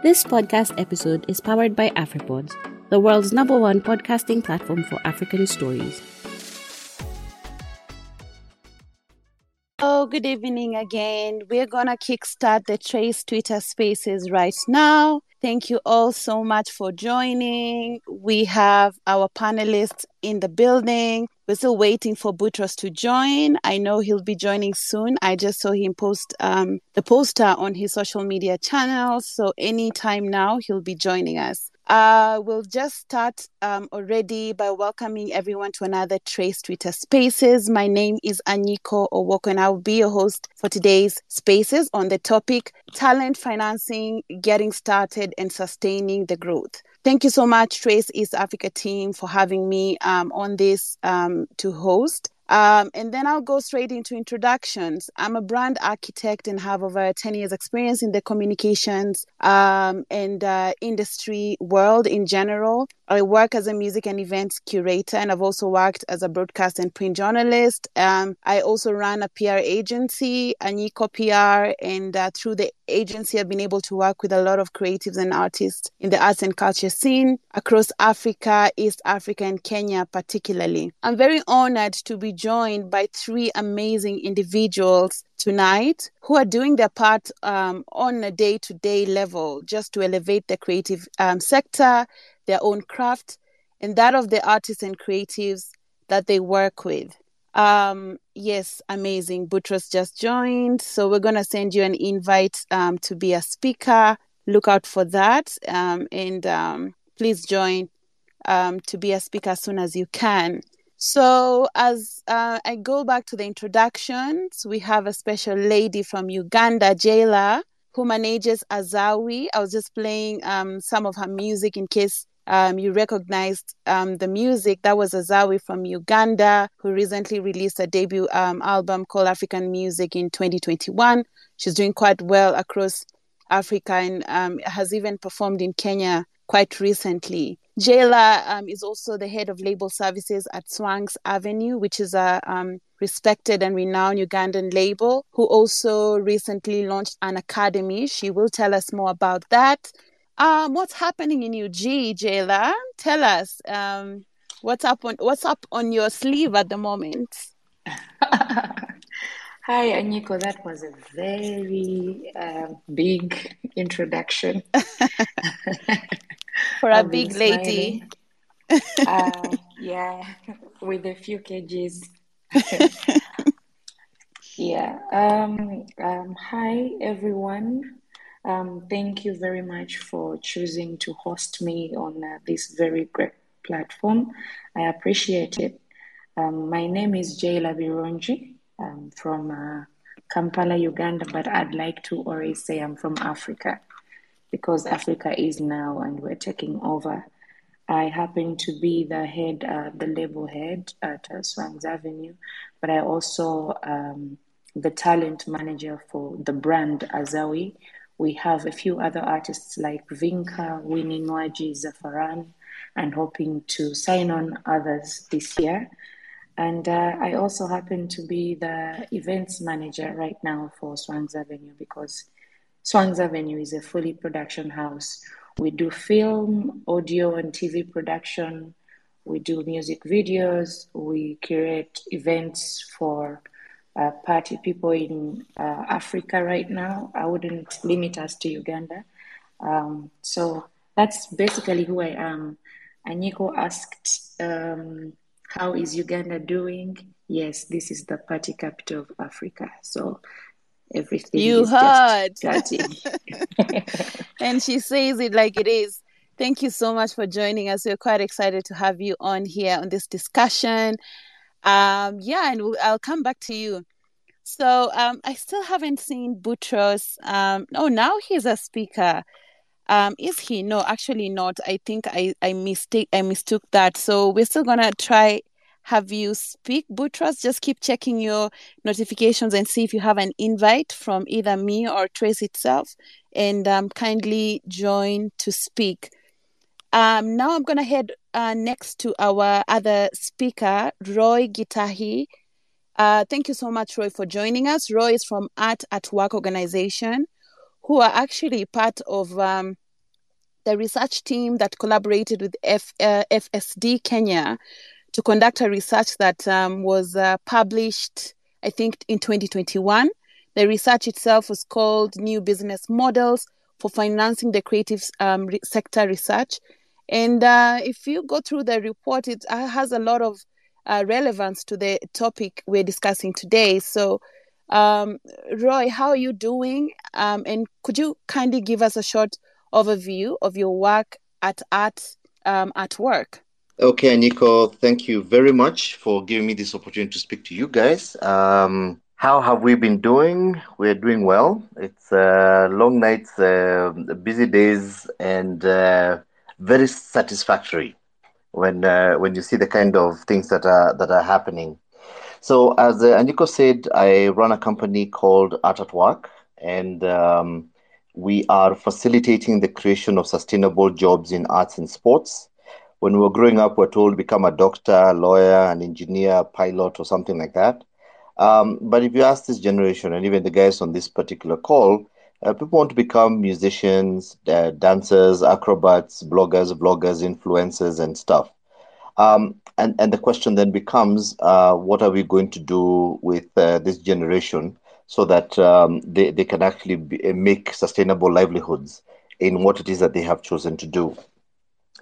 This podcast episode is powered by AfriPods, the world's number one podcasting platform for African stories. Oh, good evening again. We're going to kickstart the Trace Twitter Spaces right now. Thank you all so much for joining. We have our panelists in the building. We're still waiting for Boutross to join. I know he'll be joining soon. I just saw him post um, the poster on his social media channels. So anytime now, he'll be joining us. Uh, we'll just start um, already by welcoming everyone to another Trace Twitter Spaces. My name is Anyiko Owoko, and I will be your host for today's Spaces on the topic talent financing, getting started, and sustaining the growth. Thank you so much, Trace East Africa team, for having me um, on this um, to host. Um, and then I'll go straight into introductions. I'm a brand architect and have over 10 years experience in the communications um, and uh, industry world in general. I work as a music and events curator, and I've also worked as a broadcast and print journalist. Um, I also run a PR agency, Anyiko PR, and uh, through the agency, I've been able to work with a lot of creatives and artists in the arts and culture scene across Africa, East Africa, and Kenya, particularly. I'm very honored to be joined by three amazing individuals tonight who are doing their part um, on a day to day level just to elevate the creative um, sector their own craft and that of the artists and creatives that they work with. Um, yes, amazing. Boutross just joined. So we're going to send you an invite um, to be a speaker. Look out for that. Um, and um, please join um, to be a speaker as soon as you can. So, as uh, I go back to the introductions, we have a special lady from Uganda, Jaylor, who manages Azawi. I was just playing um, some of her music in case um, you recognized um, the music. That was Azawi from Uganda, who recently released a debut um, album called African Music in 2021. She's doing quite well across Africa and um, has even performed in Kenya quite recently. Jaylor um, is also the head of label services at Swangz Avenue, which is a um, respected and renowned Ugandan label, who also recently launched an academy. She will tell us more about that. Um, what's happening in UG, Jaylor? Tell us. Um, what's up on what's up on your sleeve at the moment? Hi, Anyiko. That was a very uh, big introduction for a big lady. uh, yeah, with a few kgs. yeah. Um, um, hi, everyone. Um, thank you very much for choosing to host me on uh, this very great platform. I appreciate it. Um, my name is Jaylor Birungi. I'm from uh, Kampala, Uganda, but I'd like to always say I'm from Africa because Africa is now and we're taking over. I happen to be the head, uh, the label head at uh, Swangz Avenue, but I also um, the talent manager for the brand Azawi, we have a few other artists like Vinka, Winnie Nwagi, Zafaran, and hoping to sign on others this year. And uh, I also happen to be the events manager right now for Swangz Avenue because Swangz Avenue is a fully production house. We do film, audio, and TV production. We do music videos. We curate events for uh, party people in uh, Africa right now. I wouldn't limit us to Uganda. Um, so that's basically who I am. Anyiko asked, um, How is Uganda doing? Yes, this is the party capital of Africa. So everything you is heard. and she says it like it is. Thank you so much for joining us. We're quite excited to have you on here on this discussion. Um, yeah, and we'll, I'll come back to you. So um, I still haven't seen Boutross. Um, oh, now he's a speaker. Um, is he? No, actually not. I think I I mistake I mistook that. So we're still gonna try have you speak, Boutross. Just keep checking your notifications and see if you have an invite from either me or Trace itself, and um, kindly join to speak. Um, now I'm gonna head uh, next to our other speaker, Roy Gitahi. Uh, thank you so much, Roy, for joining us. Roy is from Art at Work organization, who are actually part of um, the research team that collaborated with F, uh, FSD Kenya to conduct a research that um, was uh, published, I think, in 2021. The research itself was called New Business Models for Financing the Creative um, Sector Research. And uh, if you go through the report, it uh, has a lot of uh, relevance to the topic we're discussing today. So, um, Roy, how are you doing? Um, and could you kindly give us a short overview of your work at Art um, at Work? Okay, Nico, thank you very much for giving me this opportunity to speak to you guys. Um, how have we been doing? We're doing well. It's uh, long nights, uh, busy days, and uh, very satisfactory when uh, when you see the kind of things that are that are happening. So, as uh, Anyiko said, I run a company called Art at Work, and um, we are facilitating the creation of sustainable jobs in arts and sports. When we were growing up, we we're told become a doctor, lawyer, an engineer, pilot, or something like that. Um, but if you ask this generation, and even the guys on this particular call, uh, people want to become musicians, uh, dancers, acrobats, bloggers, vloggers, influencers, and stuff. Um, and, and the question then becomes uh, what are we going to do with uh, this generation so that um, they, they can actually be, uh, make sustainable livelihoods in what it is that they have chosen to do?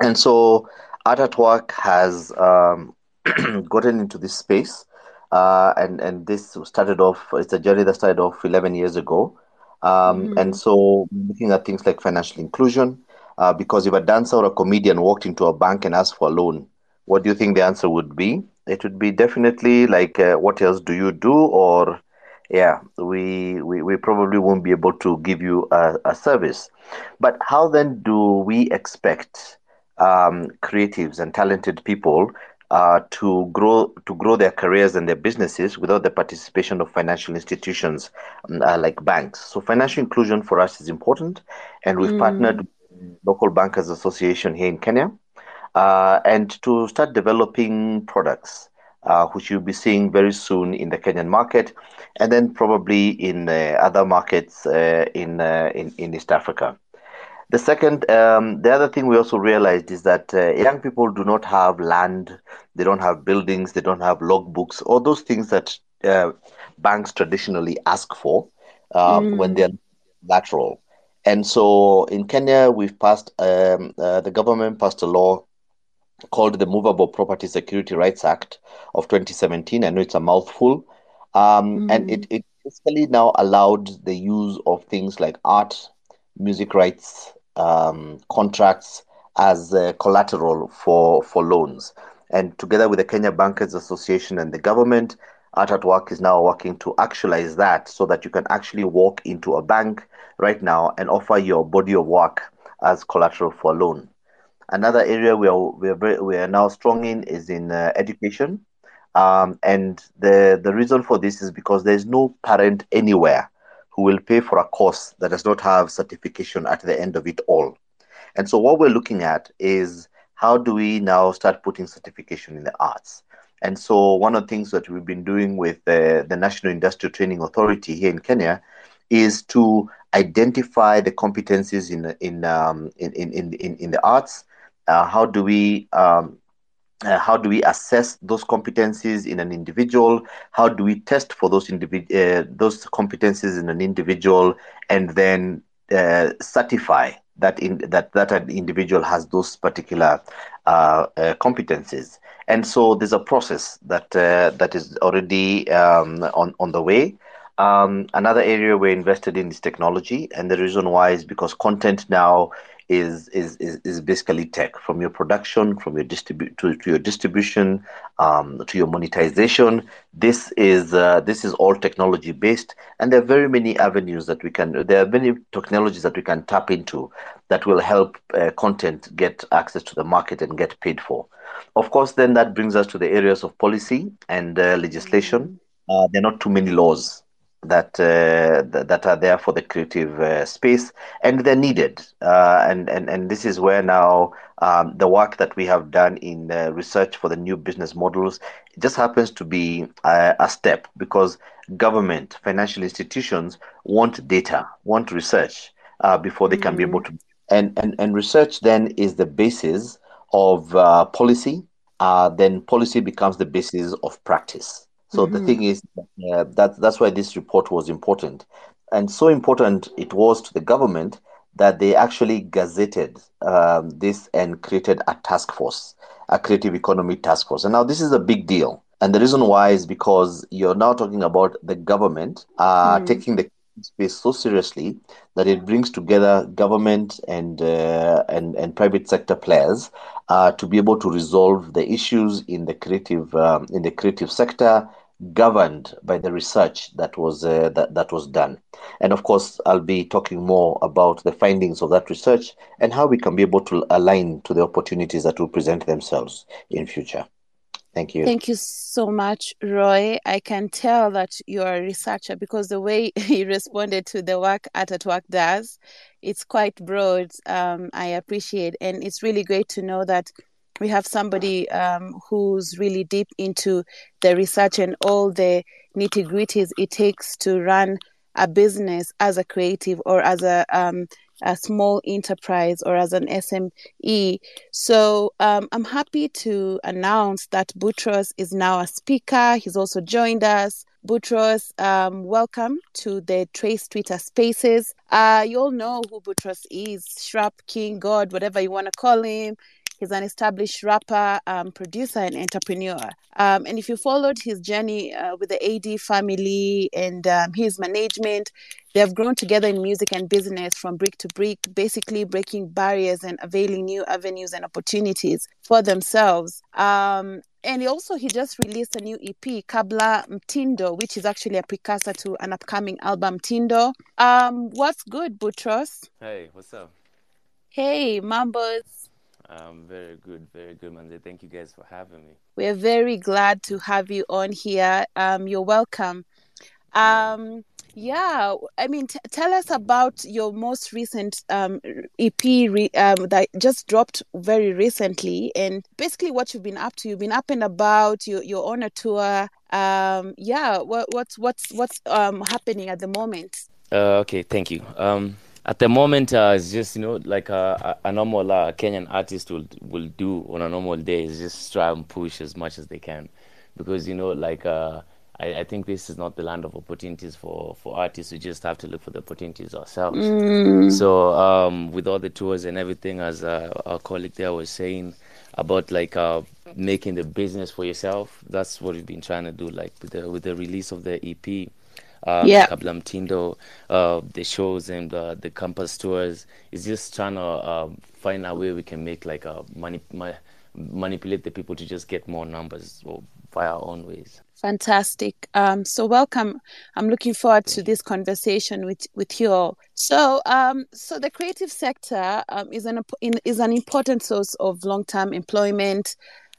And so Art at Work has um, gotten into this space. Uh, and, and this started off, it's a journey that started off 11 years ago. Um, mm-hmm. And so, looking at things like financial inclusion, uh, because if a dancer or a comedian walked into a bank and asked for a loan, what do you think the answer would be? It would be definitely like, uh, "What else do you do?" Or, "Yeah, we, we we probably won't be able to give you a, a service." But how then do we expect um, creatives and talented people uh, to grow to grow their careers and their businesses without the participation of financial institutions um, uh, like banks. So financial inclusion for us is important, and we've mm. partnered with local bankers association here in Kenya, uh, and to start developing products. Uh, which you'll be seeing very soon in the Kenyan market, and then probably in uh, other markets uh, in, in in East Africa. The second, um, the other thing we also realized is that uh, young people do not have land, they don't have buildings, they don't have logbooks, all those things that uh, banks traditionally ask for uh, mm. when they're lateral. And so in Kenya, we've passed, um, uh, the government passed a law called the Movable Property Security Rights Act of 2017. I know it's a mouthful. Um, mm. And it, it basically now allowed the use of things like art, music rights, um, contracts as uh, collateral for, for loans. And together with the Kenya Bankers Association and the government, Art at Work is now working to actualize that so that you can actually walk into a bank right now and offer your body of work as collateral for a loan. Another area we are, we are, very, we are now strong in is in uh, education. Um, and the, the reason for this is because there's no parent anywhere who will pay for a course that does not have certification at the end of it all. And so, what we're looking at is how do we now start putting certification in the arts? And so, one of the things that we've been doing with the, National Industrial Training Authority here in Kenya is to identify the competencies in in um, in, in, in, in the arts. Uh, how do we um, uh, how do we assess those competencies in an individual? How do we test for those individ- uh, those competencies in an individual and then uh, certify that in that that an individual has those particular uh, uh, competencies? And so there's a process that uh, that is already um, on on the way. Um, another area we're invested in is technology. And the reason why is because content now is is is, is basically tech. From your production from your distribute to, to your distribution um, to your monetization this is uh, this is all technology based. And there are very many avenues that we can there are many technologies that we can tap into that will help uh, content get access to the market and get paid for. Of course then that brings us to the areas of policy and uh, legislation. Uh, there are not too many laws that uh, that are there for the creative uh, space, and they're needed. Uh, and and and this is where now um, the work that we have done in research for the new business models just happens to be a, a step because government, financial institutions want data, want research uh, before they can mm-hmm. be able to And, and, and research then is the basis of uh, policy. Uh, then policy becomes the basis of practice. So mm-hmm. the thing is uh, that that's why this report was important, and so important it was to the government that they actually gazetted um, this and created a task force, a creative economy task force. And now this is a big deal. And the reason why is because you're now talking about the government uh, mm. taking the space so seriously that it brings together government and uh, and and private sector players uh, to be able to resolve the issues in the creative um, in the creative sector governed by the research that was uh, that, that was done. And of course i'll be talking more about the findings of that research and how we can be able to align to the opportunities that will present themselves in future. Thank you. Thank you so much roy. I can tell that you're a researcher because the way you responded to the work Art at Work does it's quite broad um, i appreciate. And it's really great to know that we have somebody um, who's really deep into the research and all the nitty gritties it takes to run a business as a creative or as a um, a small enterprise or as an SME. So um, I'm happy to announce that Boutross is now a speaker. He's also joined us. Boutross, um, welcome to the Trace Twitter Spaces. Uh, you all know who Boutross is, Shrap, King, God, whatever you want to call him. He's an established rapper, um, producer, and entrepreneur. Um, and if you followed his journey uh, with the AD family and um, his management, they have grown together in music and business from brick to brick, basically breaking barriers and availing new avenues and opportunities for themselves. Um, and he also he just released a new EP, Kabla Mtindo, which is actually a precursor to an upcoming album, Mtindo. Um, what's good, Boutross? Hey, what's up? Hey, Mambos. Um, very good, very good, Manze. Thank you guys for having me. We're very glad to have you on here. Um, you're welcome. Um, yeah, I mean, t- tell us about your most recent um, EP re- um, that just dropped very recently, and basically what you've been up to. You've been up and about. You, you're on a tour. Um, yeah, what, what's what's what's um, happening at the moment? Uh, okay, thank you. Um, at the moment, uh, it's just you know like a, a normal uh, Kenyan artist will will do on a normal day is just try and push as much as they can, because you know like uh, I, I think this is not the land of opportunities for for artists. We just have to look for the opportunities ourselves. Mm. So um, with all the tours and everything, as uh, our colleague there was saying about like uh, making the business for yourself, that's what we've been trying to do. Like with the with the release of the EP uh, yeah. Kabla Mtindo, uh, the shows and uh, the campus tours. It's just trying to uh, find a way we can make like a mani- ma- manipulate the people to just get more numbers or by our own ways. Fantastic. Um, so welcome. I'm looking forward to this conversation with with you all. So, um, so the creative sector um, is an is an important source of long term employment.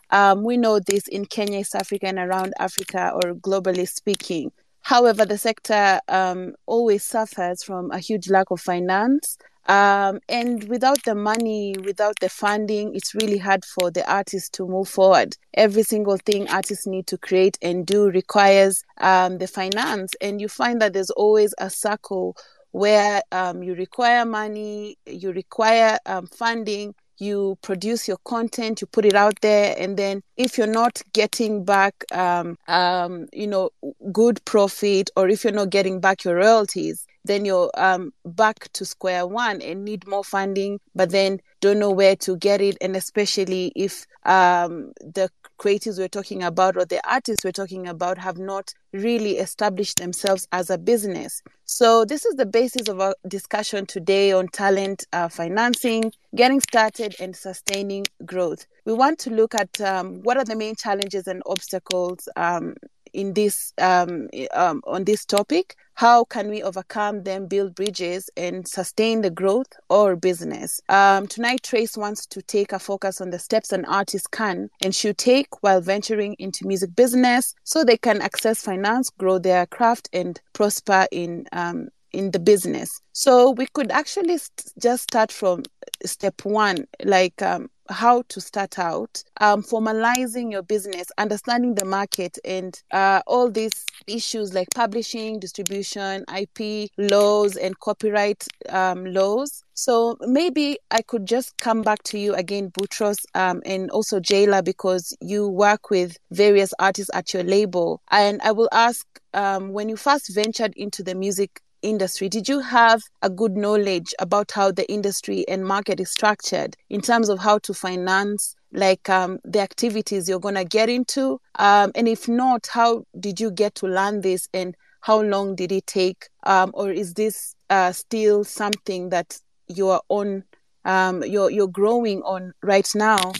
Um, we know this in Kenya, East Africa, and around Africa, or globally speaking. However, the sector um, always suffers from a huge lack of finance. Um, and without the money, without the funding, it's really hard for the artists to move forward. Every single thing artists need to create and do requires um, the finance. And you find that there's always a circle where um, you require money, you require um, funding, you produce your content, you put it out there, and then if you're not getting back, um, um, you know, good profit, or if you're not getting back your royalties, then you're um, back to square one and need more funding, but then don't know where to get it. And especially if um, the creatives we're talking about or the artists we're talking about have not really established themselves as a business. So, this is the basis of our discussion today on talent uh, financing, getting started, and sustaining growth. We want to look at um, what are the main challenges and obstacles um, in this um, um, on this topic how can we overcome them build bridges and sustain the growth or business? Um, tonight trace wants to take a focus on the steps an artist can and should take while venturing into music business so they can access finance grow their craft and prosper in um, in the business so we could actually st- just start from step one like um, how to start out, um, formalizing your business, understanding the market, and uh, all these issues like publishing, distribution, IP laws, and copyright um, laws. So maybe I could just come back to you again, Boutross, um, and also Jaylor, because you work with various artists at your label. And I will ask um, when you first ventured into the music industry, did you have a good knowledge about how the industry and market is structured in terms of how to finance like um, the activities you're going to get into? Um, and if not, how did you get to learn this and how long did it take? Um, or is this uh, still something that you're on, um, you're, you're growing on right now?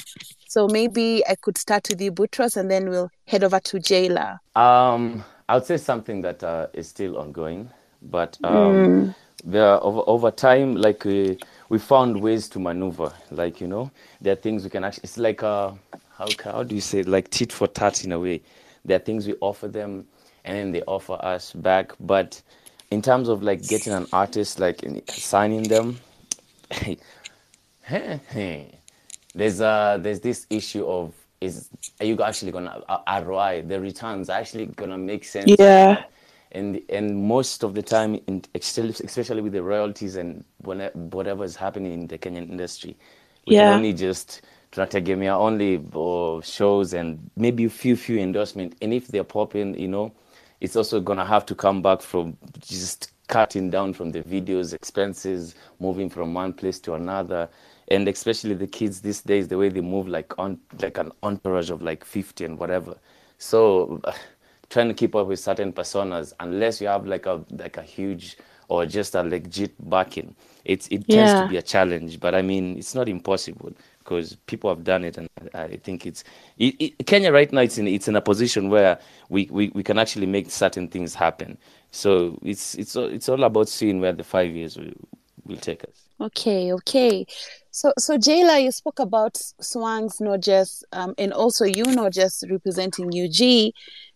So maybe I could start with you, Boutross, and then we'll head over to Jaylor. Um, I would say something that uh, is still ongoing. But um, mm. there over over time, like we we found ways to maneuver. Like you know, there are things we can actually. It's like uh, how how do you say it? like tit for tat in a way. There are things we offer them, and then they offer us back. But in terms of like getting an artist, like signing them, there's uh there's this issue of is are you actually gonna uh, ROI the returns actually gonna make sense? Yeah and and most of the time, in, especially with the royalties and whatever is happening in the Kenyan industry, we yeah. can only just Tunategemea only or shows and maybe a few few endorsement. And if they're popping, you know, it's also gonna have to come back from just cutting down from the videos expenses, moving from one place to another. And especially the kids these days, the way they move like on like an entourage of like 50 and whatever. So trying to keep up with certain personas unless you have like a like a huge or just a legit backing it's it yeah. tends to be a challenge. But i mean it's not impossible because people have done it and i think it's it, it, kenya right now it's in it's in a position where we, we we can actually make certain things happen. So it's it's it's all about seeing where the five years will, will take us. Okay okay so so jaylor you spoke about swangz not just um, and also you not just representing ug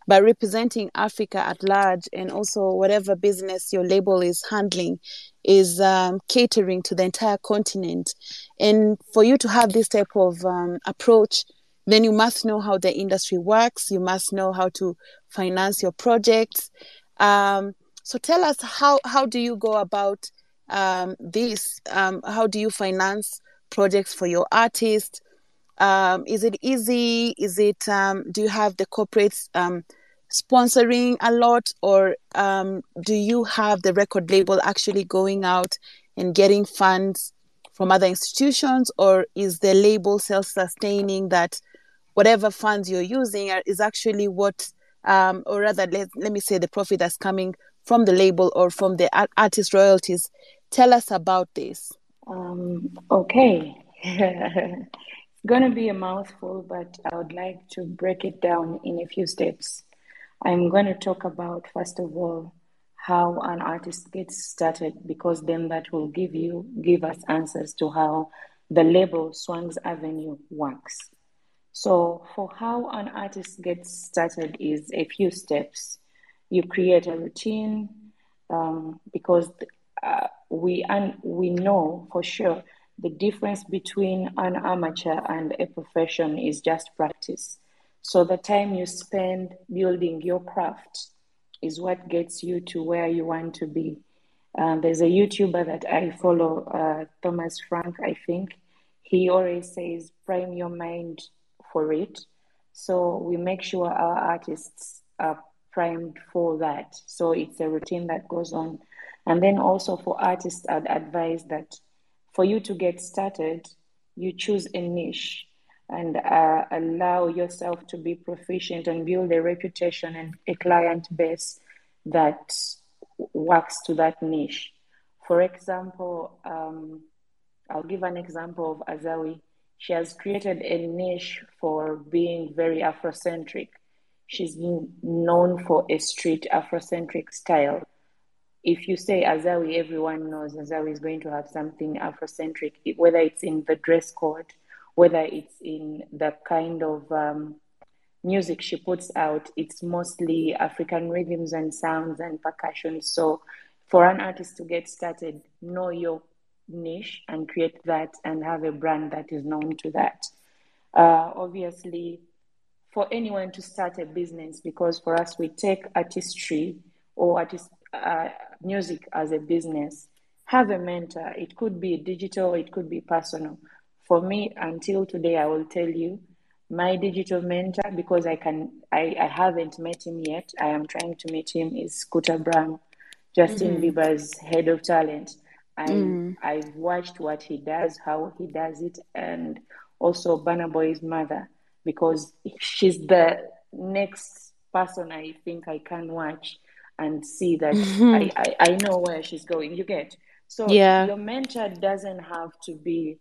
but representing Africa at large and also whatever business your label is handling is um, catering to the entire continent. And for you to have this type of um, approach, then you must know how the industry works. You must know how to finance your projects. Um, so tell us how how do you go about um, this? Um, how do you finance projects for your artists? Um, is it easy? Is it um, do you have the corporates um, sponsoring a lot, or um, do you have the record label actually going out and getting funds from other institutions, or is the label self-sustaining that whatever funds you're using are, is actually what, um, or rather, let, let me say, the profit that's coming from the label or from the artist royalties? Tell us about this. Um, okay. It's going to be a mouthful, but I would like to break it down in a few steps. I'm going to talk about, first of all, how an artist gets started, because then that will give you, give us answers to how the label Swangz Avenue works. So, for how an artist gets started is a few steps. You create a routine um, because uh, we un- we know for sure the difference between an amateur and a profession is just practice. So the time you spend building your craft is what gets you to where you want to be. Um, there's a YouTuber that I follow, uh, Thomas Frank, I think. He always says, prime your mind for it. So we make sure our artists are primed for that. So it's a routine that goes on. And then also for artists, I'd advise that for you to get started, you choose a niche and uh, allow yourself to be proficient and build a reputation and a client base that works to that niche. For example, um, I'll give an example of Azawi. She has created a niche for being very Afrocentric. She's known for a street Afrocentric style. If you say Azawi, everyone knows Azawi is going to have something Afrocentric, whether it's in the dress code, whether it's in the kind of um, music she puts out, it's mostly African rhythms and sounds and percussion. So, for an artist to get started, know your niche and create that and have a brand that is known to that. Uh, obviously, for anyone to start a business, because for us, we take artistry or artist, uh, music as a business, have a mentor. It could be digital, it could be personal. For me, until today, I will tell you, my digital mentor, because I can, I, I haven't met him yet. I am trying to meet him. Is Scooter Braun, Justin mm-hmm. Bieber's head of talent. I mm. I've watched what he does, how he does it, and also Burna Boy's mother because she's the next person I think I can watch and see that mm-hmm. I, I, I know where she's going. You get so yeah. your mentor doesn't have to be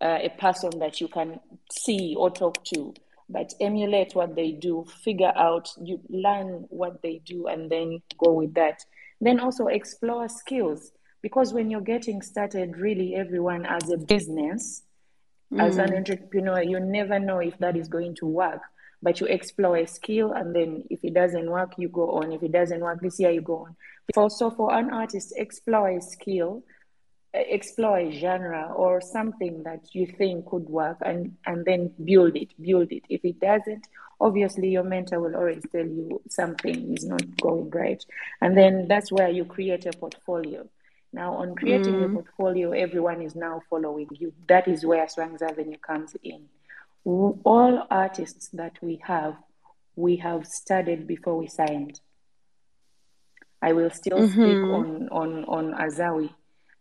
uh, a person that you can see or talk to, but emulate what they do, figure out, you learn what they do, and then go with that. Then also explore skills because when you're getting started, really everyone as a business, mm. as an mm. entrepreneur, you never know if that is going to work. But you explore a skill, and then if it doesn't work, you go on. If it doesn't work this year, you go on. Also, for an artist, explore a skill explore a genre or something that you think could work and and then build it build it if it doesn't obviously your mentor will always tell you something is not going right and then that's where you create a portfolio now on creating mm. a portfolio everyone is now following you that is where swangz avenue comes in all artists that we have we have studied before we signed i will still mm-hmm. speak on on on azawi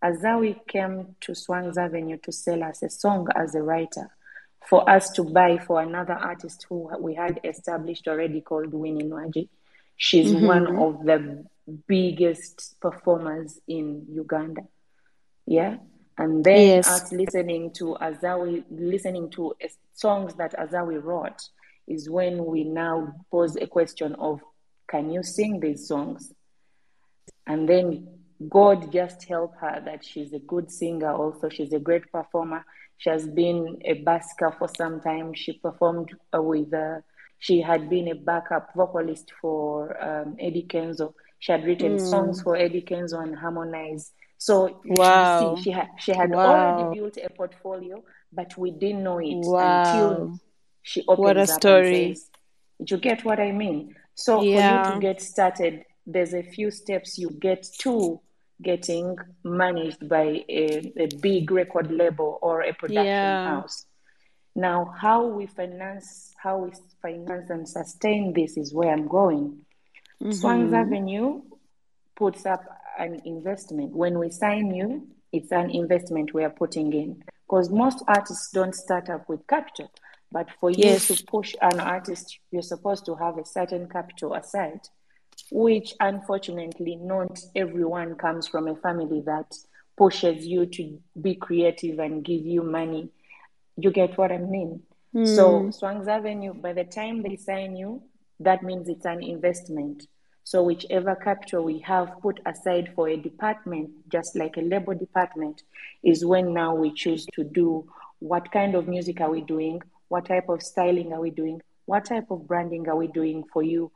Azawi came to Swangz Avenue to sell us a song as a writer for us to buy for another artist who we had established already called Winnie Nwagi. She's mm-hmm. one of the biggest performers in Uganda. Yeah. And then yes. us listening to Azawi, listening to songs that Azawi wrote is when we now pose a question of, can you sing these songs? And then God just help her that she's a good singer also. She's a great performer. She has been a busker for some time. She performed uh, with, uh, she had been a backup vocalist for um, Eddie Kenzo. She had written mm. songs for Eddie Kenzo and Harmonize. So wow. See, she had she had wow. already built a portfolio, but we didn't know it wow. until she opens what a up story. and says, "Do you get what I mean?" So yeah. for you to get started, there's a few steps you get to getting managed by a, a big record label or a production yeah. house. Now, how we finance, how we finance and sustain this is where I'm going. Mm-hmm. Swangz Avenue puts up an investment. When we sign you, it's an investment we are putting in because most artists don't start up with capital. But for yes. you to push an artist, you're supposed to have a certain capital aside which unfortunately not everyone comes from a family that pushes you to be creative and give you money. You get what I mean? Mm. So Swangz Avenue, by the time they sign you, that means it's an investment. So whichever capital we have put aside for a department, just like a labor department, is when now we choose to do what kind of music are we doing, what type of styling are we doing, what type of branding are we doing for you,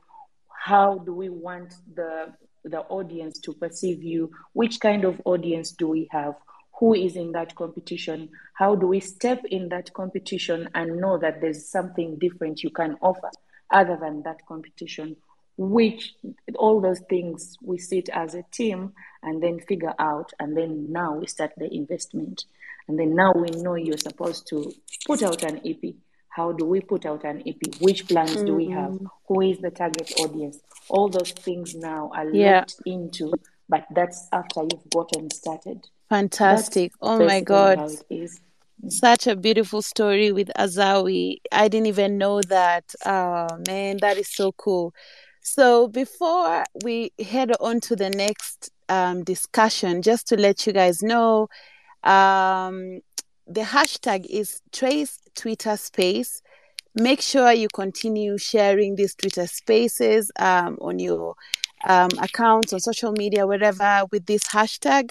how do we want the the audience to perceive you which kind of audience do we have who is in that competition how do we step in that competition and know that there's something different you can offer other than that competition which all those things we sit as a team and then figure out and then now we start the investment and then now we know you're supposed to put out an ep how do we put out an EP? Which plans mm-hmm. do we have? Mm-hmm. Who is the target audience? All those things now are yeah. looked into, but that's after you've gotten started. Fantastic. That's oh my God. Such a beautiful story with Azawi. I didn't even know that. Oh man, that is so cool. So before we head on to the next um, discussion, just to let you guys know, um, the hashtag is trace Twitter space. Make sure you continue sharing these Twitter spaces um, on your um, accounts on social media, wherever, with this hashtag.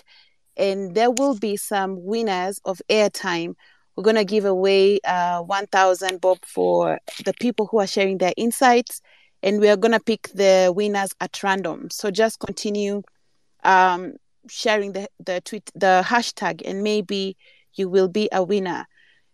And there will be some winners of airtime. We're going to give away uh, 1,000 Bob for the people who are sharing their insights. And we are going to pick the winners at random. So just continue um, sharing the the tweet the hashtag, and maybe you will be a winner.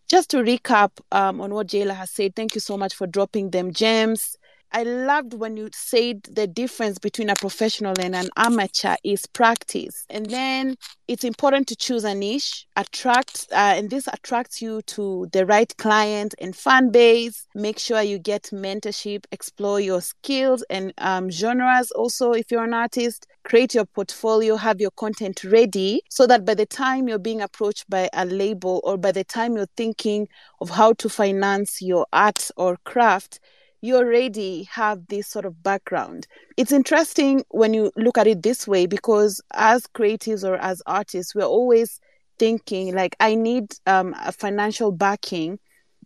Just to recap um, on what Jaylor has said, thank you so much for dropping them gems. I loved when you said the difference between a professional and an amateur is practice. And then it's important to choose a niche, attract, uh, and this attracts you to the right client and fan base. Make sure you get mentorship, explore your skills and um, genres. Also, if you're an artist, create your portfolio, have your content ready so that by the time you're being approached by a label or by the time you're thinking of how to finance your art or craft, you already have this sort of background. It's interesting when you look at it this way because as creatives or as artists, we're always thinking like, I need um, a financial backing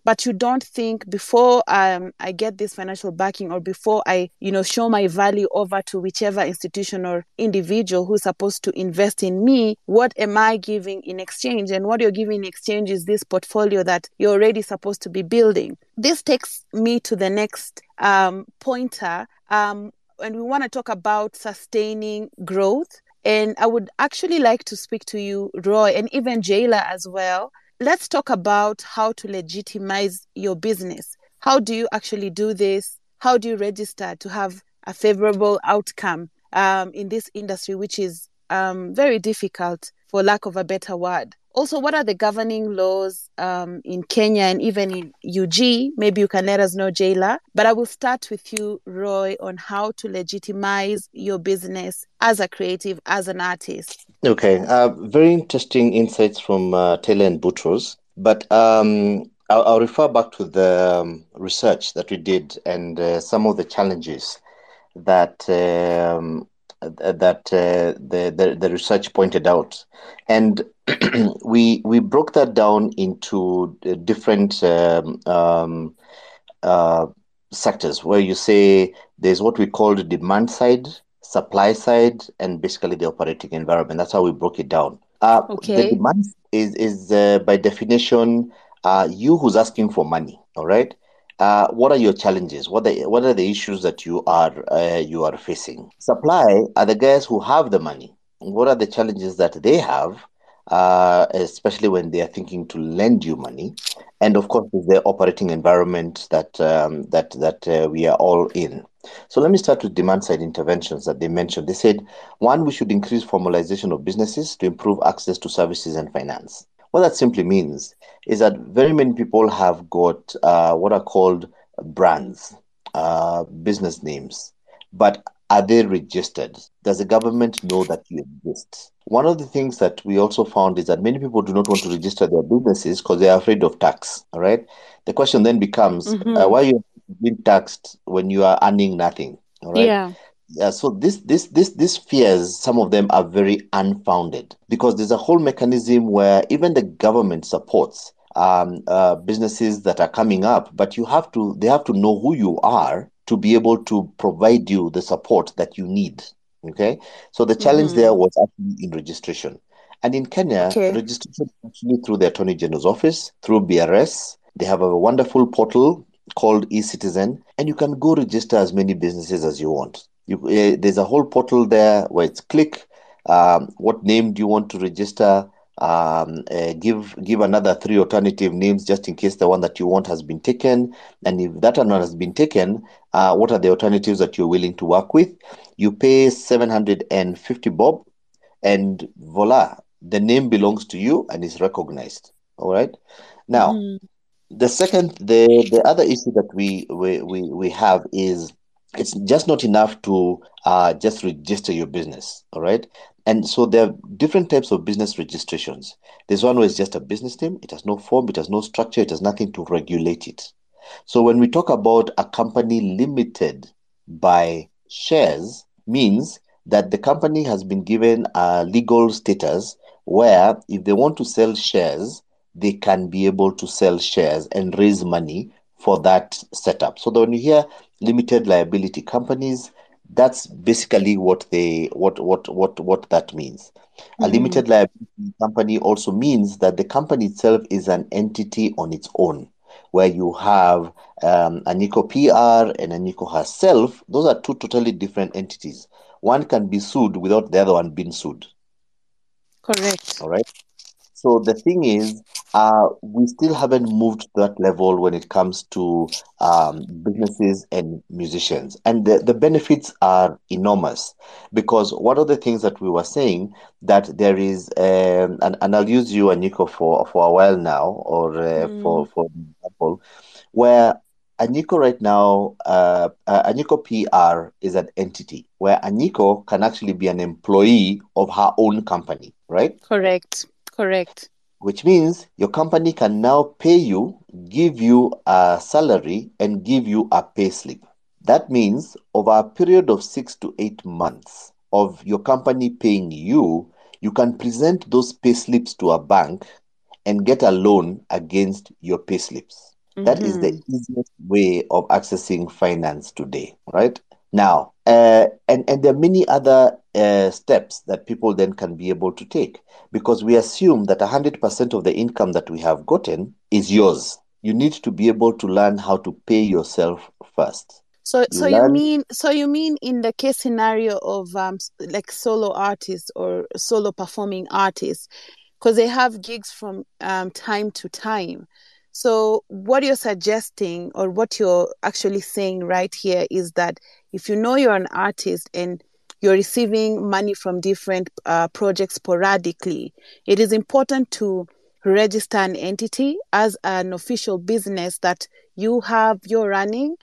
but you don't think before um, I get this financial backing or before I, you know, show my value over to whichever institution or individual who's supposed to invest in me, what am I giving in exchange? And what you're giving in exchange is this portfolio that you're already supposed to be building. This takes me to the next um, pointer. Um, and we want to talk about sustaining growth. And I would actually like to speak to you, Roy, and even Jaylor as well, let's talk about how to legitimize your business. How do you actually do this? How do you register to have a favorable outcome um, in this industry, which is um, very difficult, for lack of a better word? Also, what are the governing laws um, in Kenya and even in UG? Maybe you can let us know, Jaylor. But I will start with you, Roy, on how to legitimize your business as a creative, as an artist. Okay, uh, very interesting insights from uh, Jaylor and Boutross. But um, I'll, I'll, refer back to the um, research that we did and uh, some of the challenges that um, that uh, the, the, the research pointed out, and we we broke that down into different um, um, uh, sectors where you say there's what we call the demand side, supply side, and basically the operating environment. That's how we broke it down. Uh, okay. The demand is is uh, by definition uh, you who's asking for money. All right. Uh, what are your challenges? What are, what are the issues that you are uh, you are facing? Supply are the guys who have the money. What are the challenges that they have? uh, especially when they are thinking to lend you money. And of course, the operating environment that um, that that uh, we are all in. So let me start with demand side interventions that they mentioned. They said one, we should increase formalization of businesses to improve access to services and finance. What that simply means is that very many people have got uh, what are called brands, uh, business names, but are they registered? Does the government know that you exist? One of the things that we also found is that many people do not want to register their businesses because they are afraid of tax. All right. The question then becomes, mm-hmm. uh, why are you being taxed when you are earning nothing? All right. Yeah. Yeah, so this this this these fears, some of them are very unfounded because there's a whole mechanism where even the government supports um, uh, businesses that are coming up, but you have to they have to know who you are to be able to provide you the support that you need. Okay, so the challenge mm-hmm. there was actually in registration. And in Kenya, okay. registration actually through the Attorney General's office, through BRS. They have a wonderful portal called eCitizen, and you can go register as many businesses as you want. You, uh, there's a whole portal there where it's click um, what name do you want to register, um, uh, give give another three alternative names just in case the one that you want has been taken. And if that one has been taken, uh, what are the alternatives that you're willing to work with? You pay 750 bob, and voila, the name belongs to you and is recognized. All right. Now, mm. the second, the the other issue that we we we, we have is it's just not enough to uh, just register your business. All right. And so there are different types of business registrations. There's one where it's just a business name, it has no form, it has no structure, it has nothing to regulate it. So when we talk about a company limited by shares, means that the company has been given a legal status where if they want to sell shares, they can be able to sell shares and raise money for that setup. So when you hear limited liability companies, that's basically what they what what what what that means. Mm-hmm. A limited liability company also means that the company itself is an entity on its own, where you have um, Anyiko PR and Anyiko herself. Those are two totally different entities. One can be sued without the other one being sued. Correct. All right. So the thing is, uh, we still haven't moved to that level when it comes to um, businesses and musicians. And the, the benefits are enormous because one of the things that we were saying that there is, um, and, and I'll use you, and Anyiko, for, for a while now, or uh, Mm. for, for example, where Anyiko right now, uh, uh, Anyiko PR is an entity where Anyiko can actually be an employee of her own company, right? Correct. Correct. which means your company can now pay you, give you a salary, and give you a pay slip. That means over a period of six to eight months of your company paying you, you can present those pay slips to a bank and get a loan against your pay slips. That is the mm-hmm. easiest way of accessing finance today, right? Now, uh, and, and there are many other uh, steps that people then can be able to take because we assume that 100% of the income that we have gotten is yours. You need to be able to learn how to pay yourself first. So, You so you mean, so you mean in the case scenario of um, like solo artists or solo performing artists, because they have gigs from um, time to time. So, what you're suggesting, or what you're actually saying right here, is that if you know you're an artist and you're receiving money from different uh, projects sporadically, it is important to register an entity as an official business that you have you're running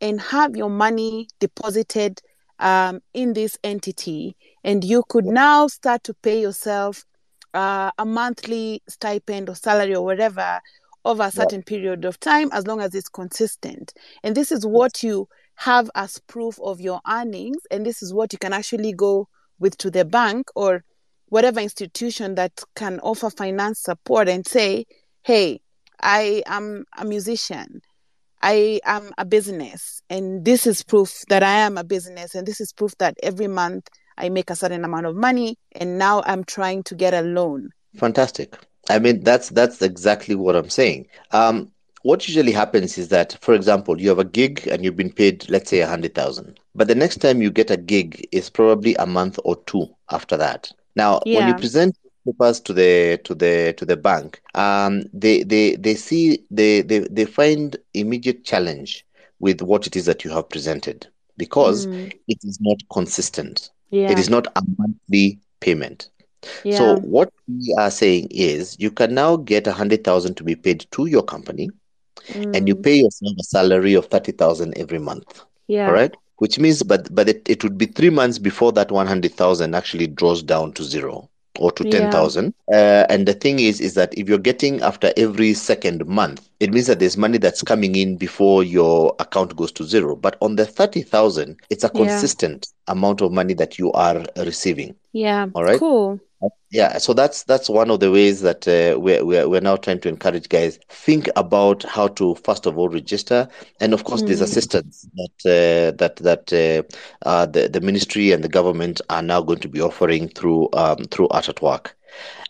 and have your money deposited um, in this entity. And you could now start to pay yourself uh, a monthly stipend or salary or whatever over a certain period of time as long as it's consistent and this is what you have as proof of your earnings and this is what you can actually go with to the bank or whatever institution that can offer finance support and say hey i am a musician I am a business, and this is proof that I am a business, and this is proof that every month I make a certain amount of money, and now I'm trying to get a loan. Fantastic. I mean, that's that's exactly what I'm saying. Um, what usually happens is that, for example, you have a gig and you've been paid, let's say, a hundred thousand, but the next time you get a gig is probably a month or two after that. Now, when you Yeah. present papers to the to the to the bank, um, they they they see they they they find immediate challenge with what it is that you have presented because Mm, it is not consistent. yeah, It is not a monthly payment. Yeah, So what we are saying is you can now get a hundred thousand to be paid to your company and you mm, pay yourself a salary of thirty thousand every month. yeah, All right. Which means but but it, it would be three months before that one hundred thousand actually draws down to zero or to Yeah. ten thousand. Uh, and the thing is is that if you're getting after every second month, it means that there's money that's coming in before your account goes to zero. But on the thirty thousand, it's a Yeah. consistent amount of money that you are receiving. yeah. All right. Cool. Yeah, so that's that's one of the ways that uh, we're, we're we're now trying to encourage guys think about how to first of all register, and of course there's Mm. assistance that uh, that that uh, uh, the the ministry and the government are now going to be offering through um, through Art at Work.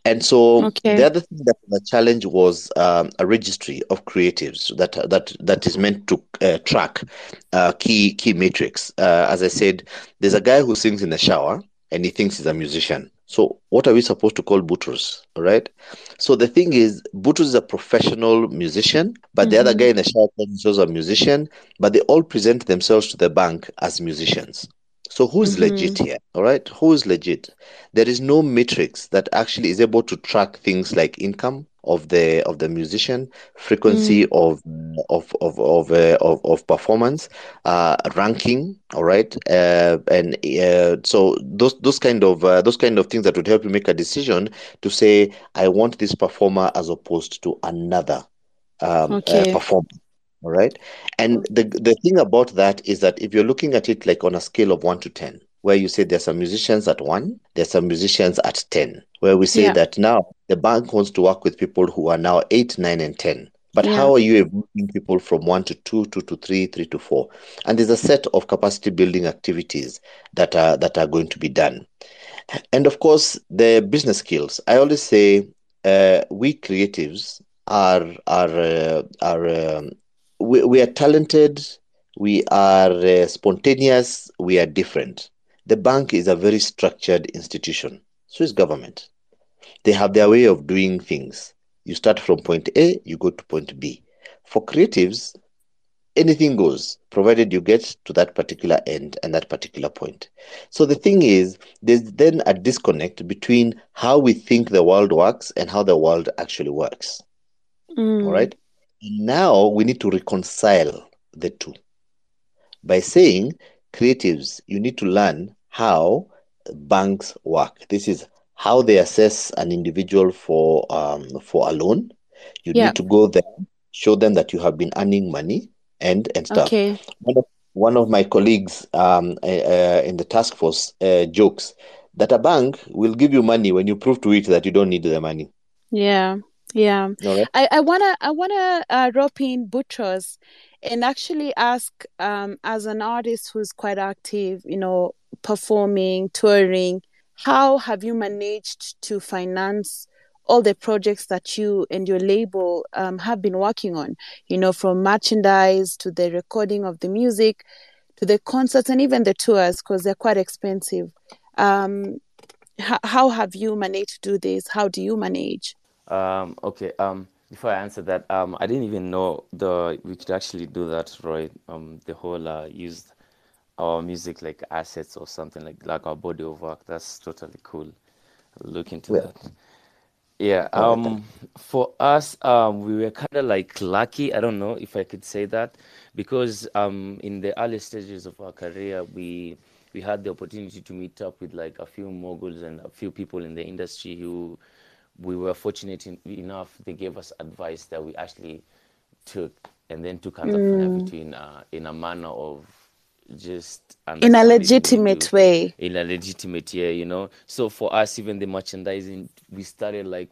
And so Okay. the other thing that the challenge was um, a registry of creatives that that that is meant to uh, track uh, key key metrics. Uh, as I said, there's a guy who sings in the shower and he thinks he's a musician. So what are we supposed to call Boutross? All right. So the thing is, Boutross is a professional musician, but the other Mhm. guy in the shower calls himself a musician, but they all present themselves to the bank as musicians. So who's Mhm. legit here? All right. Who is legit? There is no matrix that actually is able to track things like income of the of the musician, frequency of of of of uh, of, of performance, uh, ranking. All right, uh, and uh, so those those kind of uh, those kind of things that would help you make a decision to say I want this performer as opposed to another um, uh, Okay. performer. All right. And the the thing about that is that if you're looking at it like on a scale of one to ten, where you say there's some musicians at one, there's some musicians at ten, where we say Yeah. that now the bank wants to work with people who are now eight, nine, and ten. But Yeah. how are you evolving people from one to two, two to three, three to four? And there's a set of capacity building activities that are that are going to be done. And of course, the business skills. I always say uh, we creatives are are uh, are um, we, we are talented, we are uh, spontaneous, we are different. The bank is a very structured institution. Swiss government. they have their way of doing things. You start from point A, you go to point B. For creatives, anything goes, provided you get to that particular end and that particular point. So the thing is, there's then a disconnect between how we think the world works and how the world actually works. Mm. All right. Now we need to reconcile the two by saying, creatives, you need to learn how banks work. This is how they assess an individual for um, for a loan. You Yeah. need to go there, show them that you have been earning money, and and stuff. Okay. One of, one of my colleagues um, uh, uh, in the task force uh, jokes that a bank will give you money when you prove to it that you don't need the money. Yeah. Yeah. Right. I, I wanna I wanna uh, rope in Boutross and actually ask um, as an artist who's quite active, you know, performing, touring, how have you managed to finance all the projects that you and your label um, have been working on? You know, from merchandise to the recording of the music to the concerts and even the tours because they're quite expensive. Um, how, how have you managed to do this? How do you manage? Um, okay. Um, before I answer that, um, I didn't even know the we could actually do that, right? Um, the whole uh, use our music like assets or something like like our body of work. That's totally cool. Look into Well, that. Yeah. all right then. Um, for us, um, we were kind of like lucky. I don't know if I could say that because um, in the early stages of our career, we we had the opportunity to meet up with like a few moguls and a few people in the industry who we were fortunate enough they gave us advice that we actually took and then took hands Mm. in uh, in a manner of just In a understanding what we legitimate way. in a legitimate year, you know. So for us, even the merchandising, we started like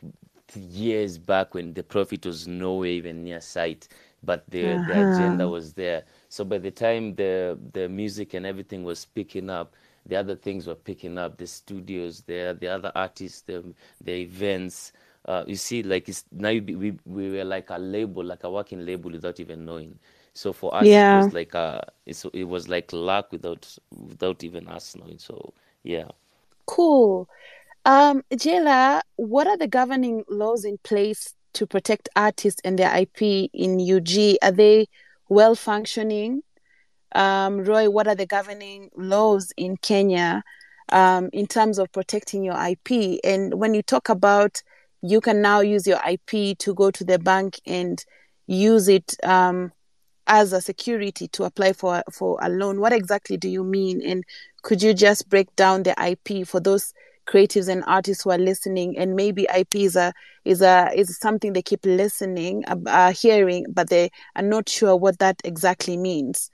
years back when the profit was nowhere even near sight, but the the agenda Uh-huh. was there. So by the time the the music and everything was picking up, the other things were picking up. The studios there, the other artists, the the events. Uh, you see, like it's now you be, we we were like a label, like a working label, without even knowing. So for us, it Yeah. was like a, it's, it was like luck without without even us knowing. So yeah. Cool. Um, Jaylor, what are the governing laws in place to protect artists and their IP in UG? Are they well functioning? Um, Roy, what are the governing laws in Kenya um, in terms of protecting your IP? And when you talk about you can now use your IP to go to the bank and use it um, as a security to apply for for a loan, what exactly do you mean? And could you just break down the IP for those creatives and artists who are listening? And maybe IP is a is a is something they keep listening, uh, hearing, but they are not sure what that exactly means.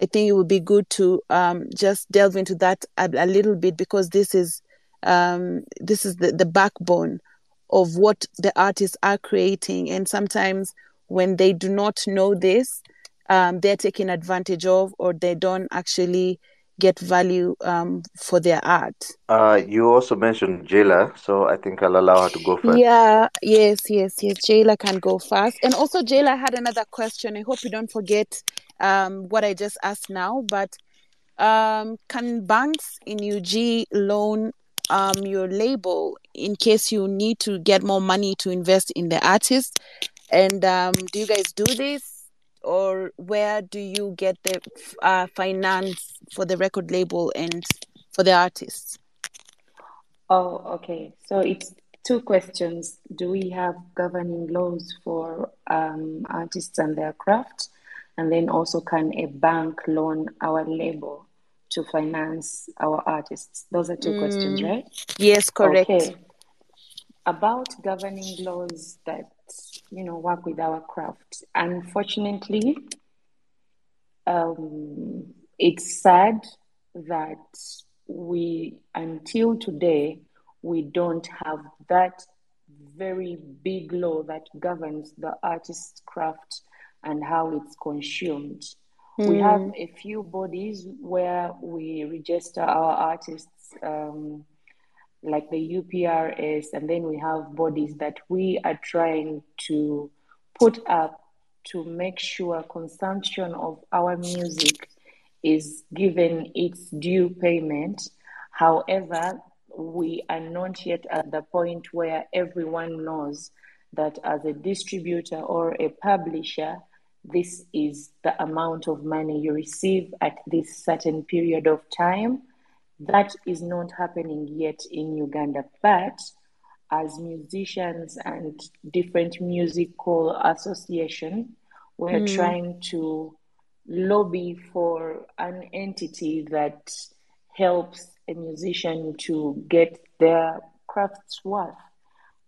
I think it would be good to um, just delve into that a, a little bit because this is um, this is the, the backbone of what the artists are creating, and sometimes when they do not know this, um, they're taken advantage of, or they don't actually get value um, for their art. Uh, you also mentioned Jaylor, so I think I'll allow her to go first. Yeah, yes, yes, yes. Jaylor can go first. And also, Jaylor had another question. I hope you don't forget um, what I just asked now. But um, can banks in UG loan um, your label in case you need to get more money to invest in the artist? And um, do you guys do this? Or where do you get the uh, finance for the record label and for the artists? Oh, okay. So it's two questions. Do we have governing laws for um, artists and their craft? And then also, can a bank loan our label to finance our artists? Those are two questions, Mm, right? yes, correct. Okay. About governing laws that, you know, work with our craft. Unfortunately, um, it's sad that we, until today, we don't have that very big law that governs the artist's craft and how it's consumed. We have Mm, a few bodies where we register our artists, um, like the UPRS, and then we have bodies that we are trying to put up to make sure consumption of our music is given its due payment. However, we are not yet at the point where everyone knows that as a distributor or a publisher, this is the amount of money you receive at this certain period of time. That is not happening yet in Uganda, but as musicians and different musical association, we're mm. trying to lobby for an entity that helps a musician to get their craft's worth.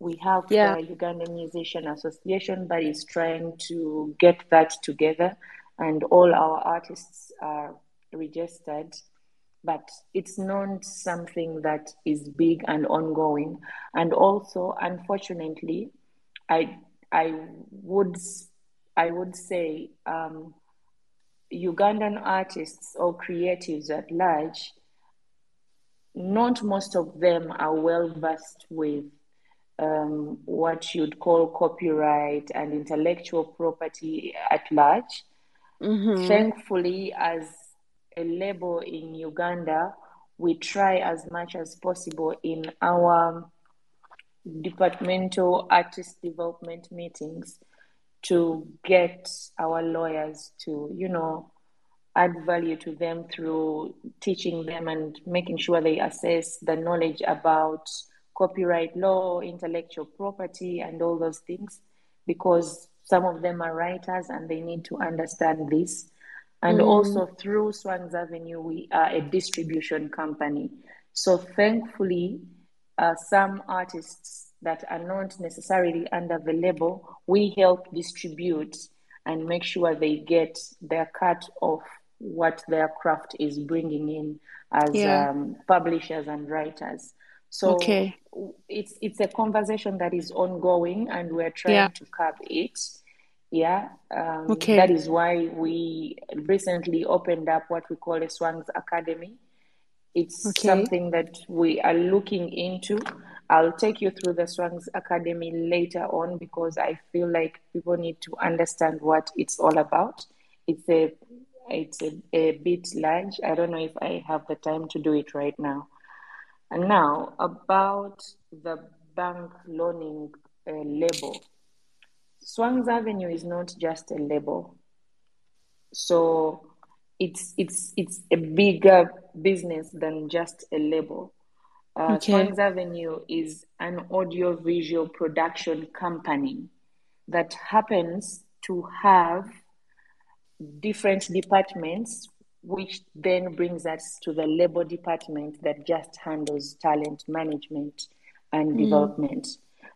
We have yeah. the Ugandan Musician Association that is trying to get that together, and all our artists are registered. But it's not something that is big and ongoing. And also, unfortunately, I I would I would say um, Ugandan artists or creatives at large, not most of them are well versed with um, what you'd call copyright and intellectual property at large. Mm-hmm. Thankfully, as a label in Uganda, we try as much as possible in our departmental artist development meetings to get our lawyers to, you know, add value to them through teaching them and making sure they assess the knowledge about copyright law, intellectual property, and all those things, because some of them are writers and they need to understand this. And mm. also through Swangz Avenue, we are a distribution company. So thankfully, uh, some artists that are not necessarily under the label, we help distribute and make sure they get their cut of what their craft is bringing in as yeah. um, publishers and writers. So okay. it's it's a conversation that is ongoing, and we're trying yeah. to curb it. Yeah. Um, okay. That is why we recently opened up what we call a Swangz Academy. It's okay. something that we are looking into. I'll take you through the Swangz Academy later on because I feel like people need to understand what it's all about. It's a it's a, a bit large. I don't know if I have the time to do it right now. And now about the bank loaning uh, label. Swangz Avenue is not just a label. So it's it's it's a bigger business than just a label. Uh, okay. Swangz Avenue is an audio visual production company that happens to have different departments which then brings us to the labor department that just handles talent management and mm. development.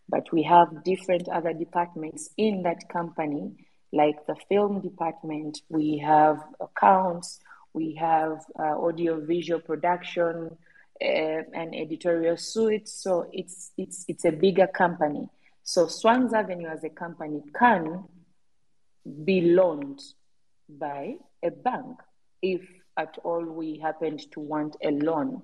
But we have different other departments in that company, like the film department, we have accounts, we have uh, audio visual production, uh, and editorial suite. So it's, it's, it's a bigger company. So Swangz Avenue as a company can be loaned by a bank if at all we happened to want a loan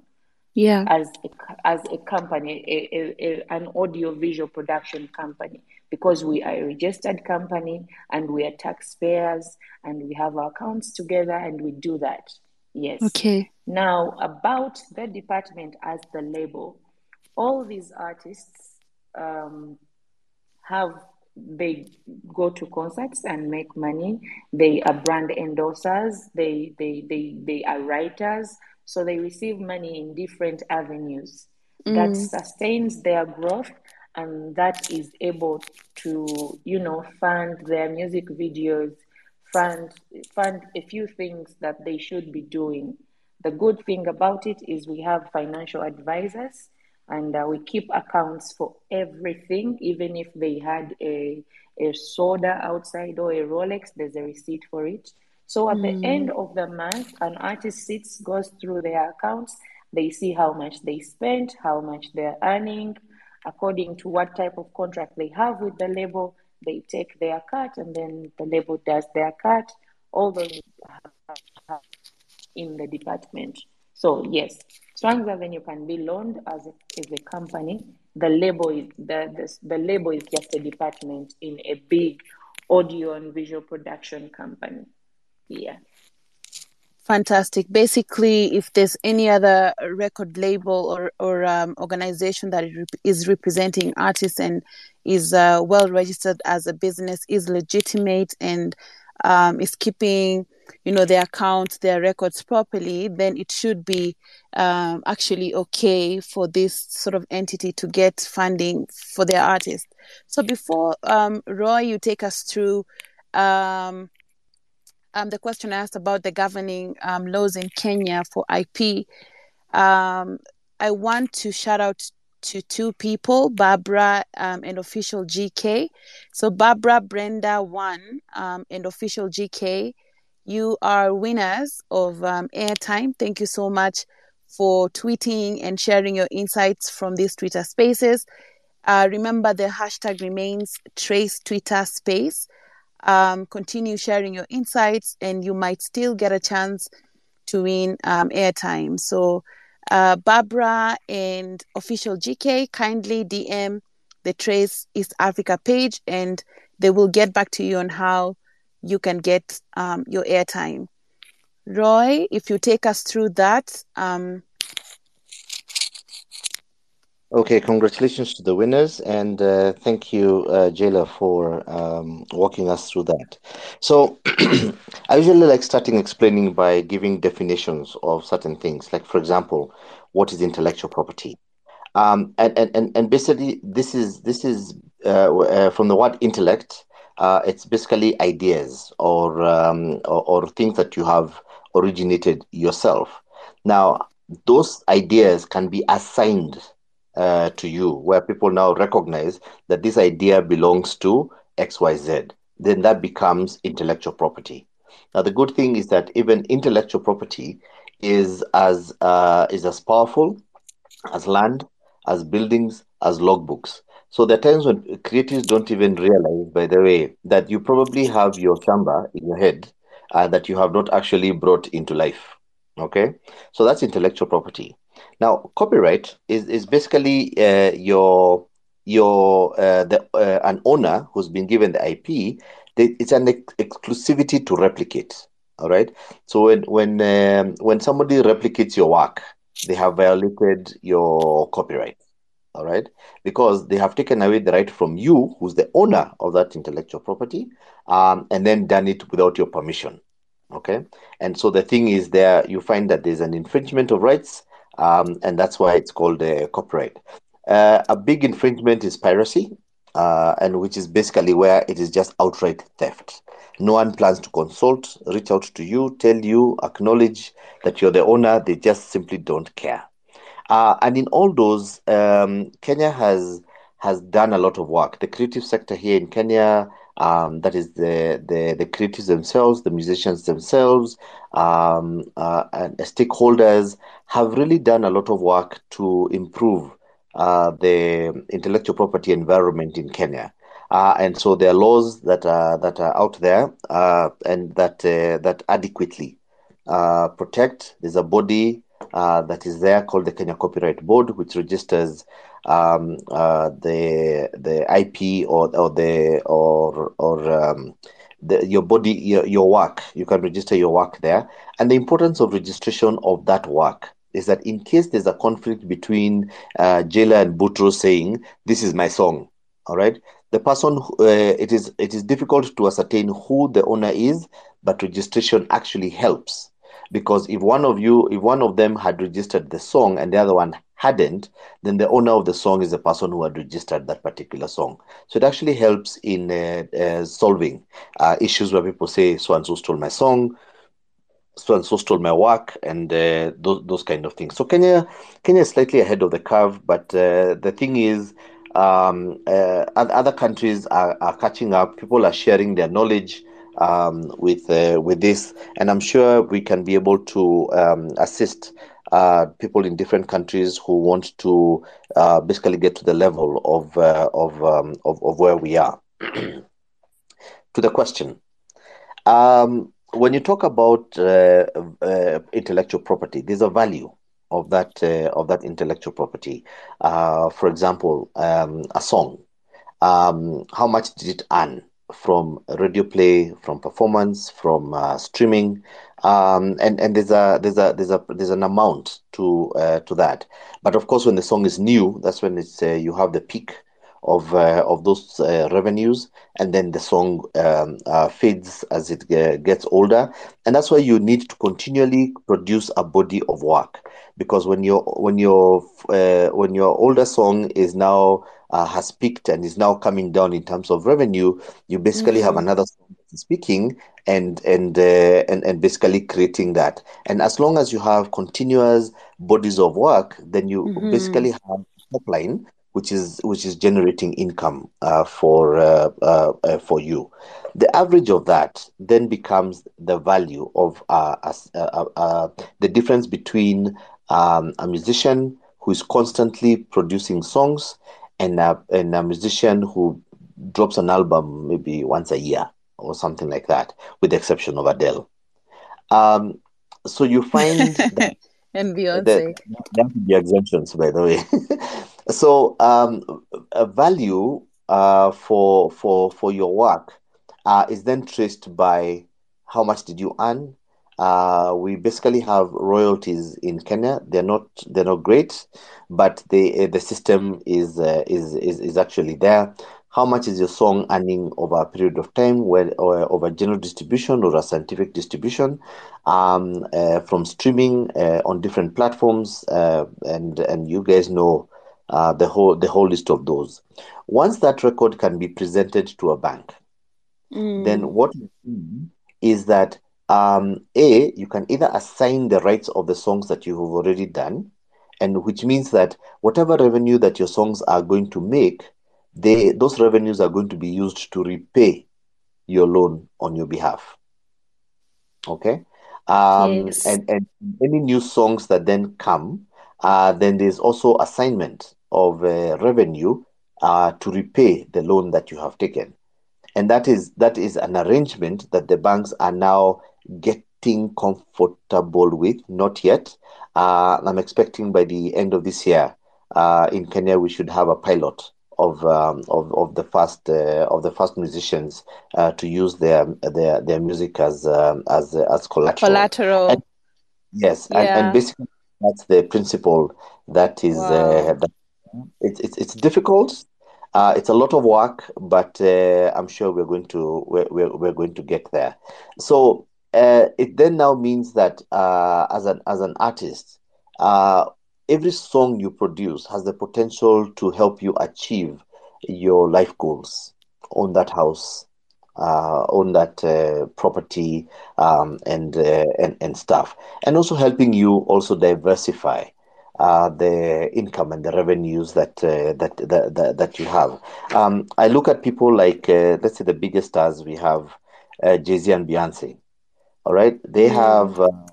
yeah. as a, as a company a, a, a, an audio visual production company because we are a registered company and we are taxpayers and we have our accounts together and we do that. Yes. Okay. Now about the department as the label all these artists um, have they go to concerts and make money. They are brand endorsers. They they they they are writers. So they receive money in different avenues mm. that sustains their growth and that is able to you know fund their music videos, fund fund a few things that they should be doing. The good thing about it is we have financial advisors and uh, we keep accounts for everything even if they had a, a soda outside or a rolex there's a receipt for it. So at mm. the end of the month an artist sits goes through their accounts. They see how much they spent how much they're earning. According to what type of contract they have with the label they take their cut and then the label does their cut all those in the department. So yes Swangz Avenue can be loaned as a, as a company. The label is the, the, the label is just a department in a big audio and visual production company. Yeah. Fantastic. Basically, if there's any other record label or, or um, organization that is representing artists and is uh, well registered as a business, is legitimate, and um, is keeping, you know, their accounts, their records properly, then it should be um, actually okay for this sort of entity to get funding for their artists. So before um, Roy, you take us through um, um, the question i asked about the governing um, laws in Kenya for IP, um, I want to shout out to two people, Barbara um, and official GK. So Barbara, Brenda, one, um, and official GK, you are winners of um, airtime. Thank you so much for tweeting and sharing your insights from these Twitter spaces. Uh, remember, the hashtag remains Trace Twitter Space um, continue sharing your insights, and you might still get a chance to win um, airtime. So, uh, Barbara and official GK kindly DM the Trace East Africa page, and they will get back to you on how you can get um, your airtime. Roy, if you take us through that, um, Okay, congratulations to the winners, and uh, thank you, uh, Jaylor, for um, walking us through that. So, I usually like starting explaining by giving definitions of certain things. Like, for example, what is intellectual property? Um, and, and, and, basically, this is this is uh, uh, from the word intellect. Uh, it's basically ideas or, um, or or things that you have originated yourself. Now, those ideas can be assigned uh, to you, where people now recognize that this idea belongs to XYZ, then that becomes intellectual property. Now, the good thing is that even intellectual property is as uh, is as powerful as land, as buildings, as logbooks. So there are times when creatives don't even realize, by the way, that you probably have your chamba in your head uh, that you have not actually brought into life. Okay, so that's intellectual property. Now, copyright is, is basically uh, your your uh, the uh, an owner who's been given the IP. it's an ex- exclusivity to replicate. All right. So when when um, when somebody replicates your work, they have violated your copyright. All right, because they have taken away the right from you, who's the owner of that intellectual property, um, and then done it without your permission. Okay, and so the thing is, there you find that there's an infringement of rights um, and that's why it's called a copyright. Uh, a big infringement is piracy, uh, and which is basically where it is just outright theft. No one plans to consult, reach out to you, tell you, acknowledge that you're the owner. They just simply don't care. Uh, and in all those, um, Kenya has has done a lot of work. The creative sector here in Kenya um, that is the, the the creatives themselves, the musicians themselves, um, uh, and stakeholders have really done a lot of work to improve uh, the intellectual property environment in Kenya. Uh, and so there are laws that are that are out there uh, and that uh, that adequately uh, protect. There's a body that is there called the Kenya Copyright Board, which registers um, uh, the the IP or or the or or um, the, your body your, your work. You can register your work there, and the importance of registration of that work is that in case there's a conflict between uh, and Boutross saying this is my song, all right, the person uh, it is it is difficult to ascertain who the owner is, but registration actually helps because if one of you if one of them had registered the song and the other one hadn't, then the owner of the song is the person who had registered that particular song. So it actually helps in uh, uh, solving uh, issues where people say, so and so stole my song, so and so stole my work, and uh, those, those kind of things. So Kenya, Kenya is slightly ahead of the curve, but uh, the thing is, um, uh, other countries are, are catching up. People are sharing their knowledge um, with with this, and I'm sure we can be able to um, assist uh, people in different countries who want to uh, basically get to the level of uh, of, um, of, of where we are. to the question, um, when you talk about uh, uh, intellectual property, there's a value of that uh, of that intellectual property. for example, um, a song. Um, how much did it earn? From radio play, from performance, from uh, streaming, um, and and there's a there's a there's a there's an amount to uh, to that. But of course, when the song is new, that's when it's uh, you have the peak of uh, of those uh, revenues, and then the song um, uh, fades as it gets older, and that's why you need to continually produce a body of work because when your when your when your older song is now uh, has peaked and is now coming down in terms of revenue, you basically mm-hmm. have another song speaking and and uh, and and basically creating that. And as long as you have continuous bodies of work, then you mm-hmm. basically have top line which is which is generating income uh, for uh, uh, uh for you. The average of that then becomes the value of uh, uh, the difference between um, a musician who is constantly producing songs and a, and a musician who drops an album maybe once a year or something like that, with the exception of Adele. Um, so you find that and Beyonce. There have to be exemptions, by the way. so um, a value uh, for for for your work uh, is then traced by how much did you earn. Uh, we basically have royalties in Kenya. They're not they're not great, but the the system is uh, is, is is actually there how much is your song earning over a period of time, where, or over general distribution or a scientific distribution, um, uh, from streaming uh, on different platforms, uh, and and you guys know uh, the whole the whole list of those. Once that record can be presented to a bank, mm. then what is that um, a you can either assign the rights of the songs that you have already done, and which means that whatever revenue that your songs are going to make they those revenues are going to be used to repay your loan on your behalf. Okay. Um, yes. and, and any new songs that then come, uh, then there's also assignment of uh, revenue uh, to repay the loan that you have taken. And that is that is an arrangement that the banks are now getting comfortable with. Not yet. Uh, I'm expecting by the end of this year uh, in Kenya we should have a pilot of um, of of the first uh, of the first musicians uh, to use their their their music as um, as as collateral. Collateral. And, yes, yeah. and, and, basically that's the principle that is uh, wow. that it's it's it's difficult. Uh, it's a lot of work, but uh, I'm sure we're going to we're, we're, we're going to get there. So it then now means that as an as an artist, every song you produce has the potential to help you achieve your life goals on that house uh, own that uh, property um, and, uh, and and stuff. And also helping you also diversify uh, the income and the revenues that uh, that, that, that that you have. Um, I look at people like uh, let's say the biggest stars we have Jay Z and Beyonce all right they have um,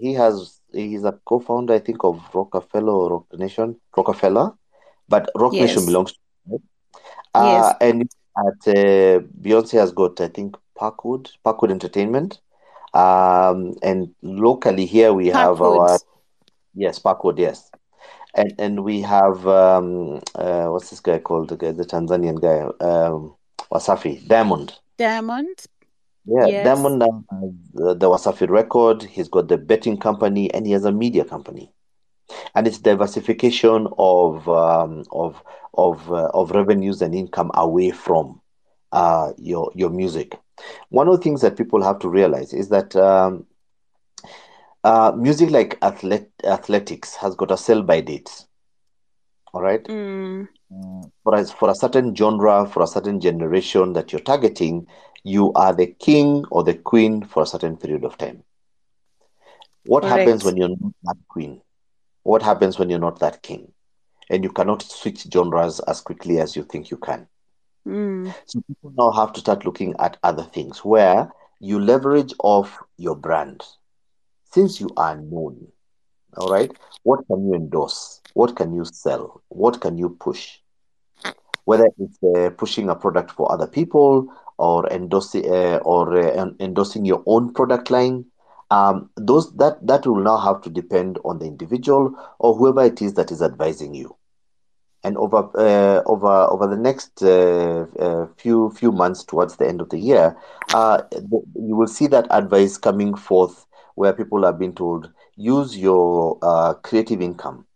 he has he's a co-founder, I think, of Roc-A-Fella or Roc Nation, Roc-A-Fella, but Roc yes. Nation belongs to him. Uh, yes. And at uh, Beyonce has got, I think, Parkwood, Parkwood Entertainment. Um, and locally here we Parkwood. have our yes, Parkwood, yes. And and we have um, uh, what's this guy called? The guy, the Tanzanian guy, um, Wasafi Diamond. Diamond. Yeah, yes. Diamond has the Wasafi record. He's got the betting company, and he has a media company. And it's diversification of um, of of uh, of revenues and income away from uh, your your music. One of the things that people have to realize is that um, uh, music like athlet- athletics has got a sell by date. All right. Mm. For a, for a certain genre, for a certain generation that you're targeting, you are the king or the queen for a certain period of time. What Correct. happens when you're not that queen? What happens when you're not that king? And you cannot switch genres as quickly as you think you can. Mm. So people now have to start looking at other things where you leverage off your brand. Since you are known, all right, what can you endorse? What can you sell? What can you push? Whether it's uh, pushing a product for other people or endorsing uh, or uh, endorsing your own product line um, those that that will now have to depend on the individual or whoever it is that is advising you. And over uh, over over the next few few months towards the end of the year, uh, you will see that advice coming forth where people are being told use your uh, creative income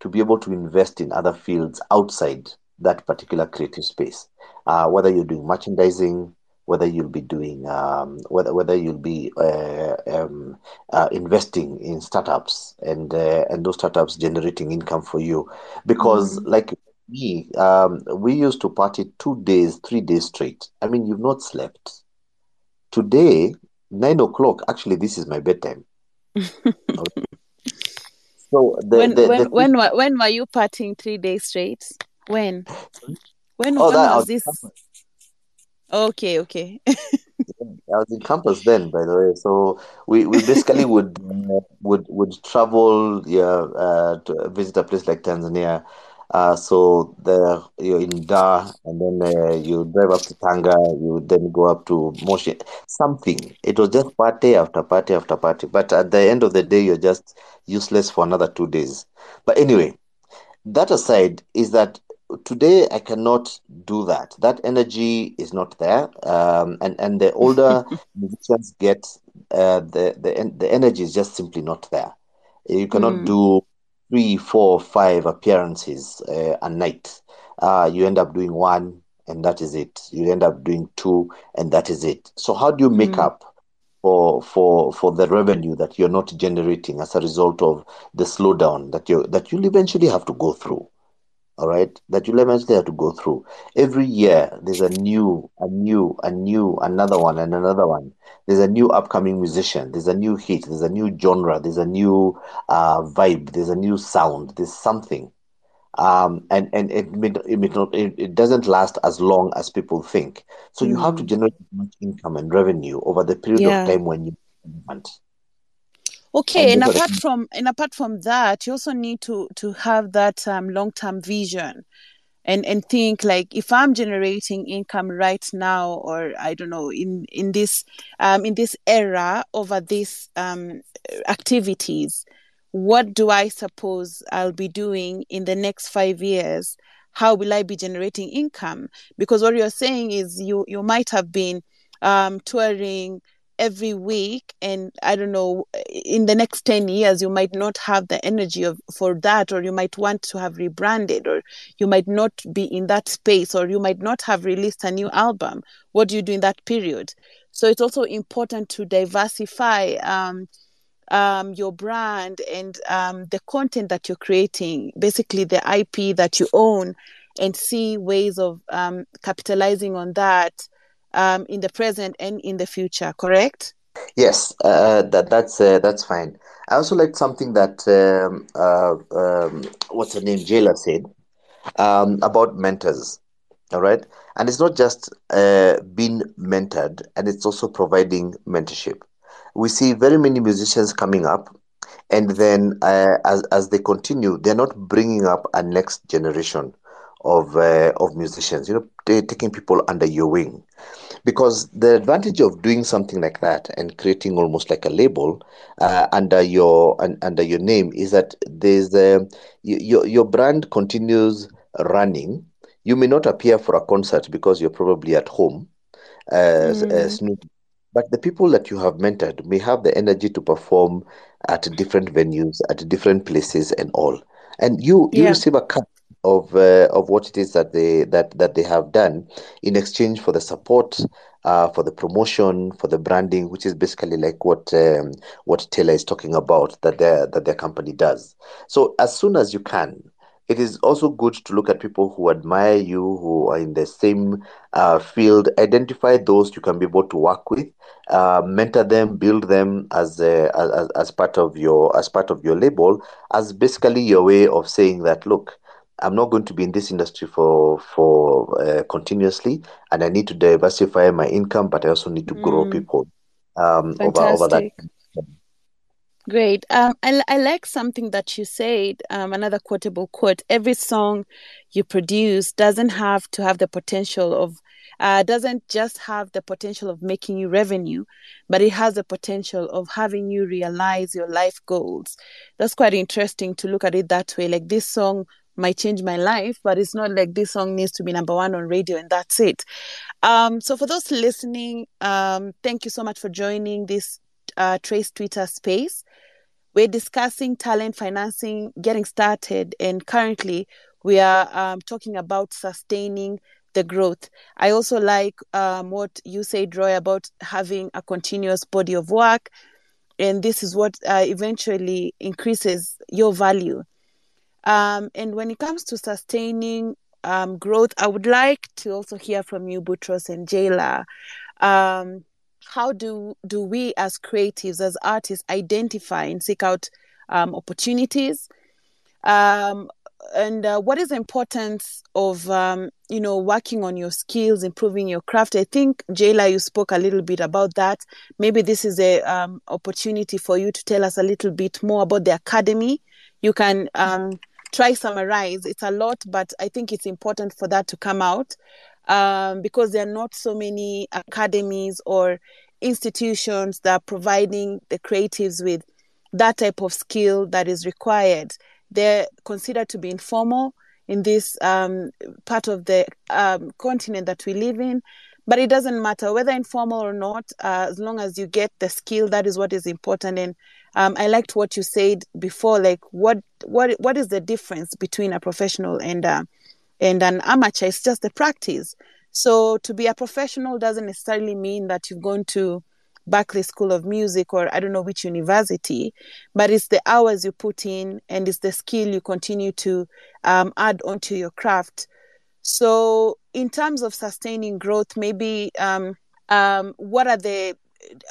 to be able to invest in other fields outside that particular creative space. Uh, whether you're doing merchandising, whether you'll be doing um, whether whether you'll be uh, um, uh, investing in startups and uh, and those startups generating income for you. Because mm-hmm. like me um, we used to party two days three days straight. I mean you've not slept. Today nine o'clock actually this is my bedtime. So the, when the, when the, when when were you partying three days straight when when, oh, when was this Okay, okay. I was in campus then, by the way. So we, we basically would would would travel yeah uh, to visit a place like Tanzania. Uh, so there you're in Dar, and then uh, you drive up to Tanga. You then go up to Moshi. Something. It was just party after party after party. But at the end of the day, you're just useless for another two days. But anyway, that aside, is that today I cannot do that. That energy is not there, um, and and the older musicians get, uh, the the the energy is just simply not there. You cannot mm. do three, four, five appearances uh, a night. Uh, you end up doing one, and that is it. You end up doing two, and that is it. So how do you make mm. up? For, for for the revenue that you're not generating as a result of the slowdown that you that you'll eventually have to go through all right, that you'll eventually have to go through. Every year, there's a new, a new, a new, another one, and another one. There's a new upcoming musician. There's a new hit. There's a new genre. There's a new uh, vibe. There's a new sound. There's something, um, and and it it, not, it, it doesn't last as long as people think. So mm. you have to mm. generate much income and revenue over the period yeah. of time when you want. Okay, and apart from and apart from that, you also need to to have that um, long term vision, and and think like if I'm generating income right now, or I don't know in in this um, in this era over these um, activities, what do I suppose I'll be doing in the next five years? How will I be generating income? Because what you're saying is you you might have been um, touring every week and i don't know in the next 10 years you might not have the energy of for that or you might want to have rebranded or you might not be in that space or you might not have released a new album. What do you do in that period? So it's also important to diversify um, um, your brand and um, the content that you're creating basically the ip that you own and see ways of um, capitalizing on that um, in the present and in the future, correct? Yes, uh, that that's uh, that's fine. I also like something that um, uh, um, what's her name, Jaylor said um, about mentors. All right, and it's not just uh, being mentored, and it's also providing mentorship. We see very many musicians coming up, and then uh, as as they continue, they're not bringing up a next generation of uh, of musicians. You know, taking people under your wing because the advantage of doing something like that and creating almost like a label uh, under your under your name is that there's your your brand continues running. You may not appear for a concert because you're probably at home, as, mm. as but the people that you have mentored may have the energy to perform at different venues, at different places, and all. And you you yeah. receive a cut of uh, of what it is that they that that they have done in exchange for the support uh, for the promotion for the branding which is basically like what um, what Jaylor is talking about that their that their company does. So as soon as you can it is also good to look at people who admire you who are in the same uh, field. Identify those you can be able to work with uh, mentor them build them as, a, as as part of your as part of your label as basically your way of saying that look I'm not going to be in this industry for for uh, continuously, and I need to diversify my income, but I also need to mm. grow people um, over over that. Great. Um, I, I like something that you said, um, another quotable quote. Every song you produce doesn't have to have the potential of, uh, doesn't just have the potential of making you revenue, but it has the potential of having you realize your life goals. That's quite interesting to look at it that way. Like this song might change my life, but it's not like this song needs to be number one on radio and that's it. Um, so for those listening, um, thank you so much for joining this uh, Trace Twitter space. We're discussing talent financing, getting started, and currently we are um, talking about sustaining the growth. I also like um, what you said, Roy, about having a continuous body of work. And this is what uh, eventually increases your value. Um, and when it comes to sustaining um, growth, I would like to also hear from you, Boutross and Jaylor. Um, how do do we as creatives, as artists, identify and seek out um, opportunities? Um, and uh, what is the importance of um, you know working on your skills improving your craft i think jaylor you spoke a little bit about that maybe this is a um, opportunity for you to tell us a little bit more about the academy you can um, try summarize it's a lot but i think it's important for that to come out um, because there are not so many academies or institutions that are providing the creatives with that type of skill that is required they're considered to be informal in this um, part of the um, continent that we live in. But it doesn't matter whether informal or not, uh, as long as you get the skill, that is what is important. And um, I liked what you said before, like what what what is the difference between a professional and uh, and an amateur? It's just the practice. So to be a professional doesn't necessarily mean that you've gone to Berklee School of Music or I don't know which university, but it's the hours you put in and it's the skill you continue to um, add onto your craft. So, in terms of sustaining growth, maybe um, um, what are the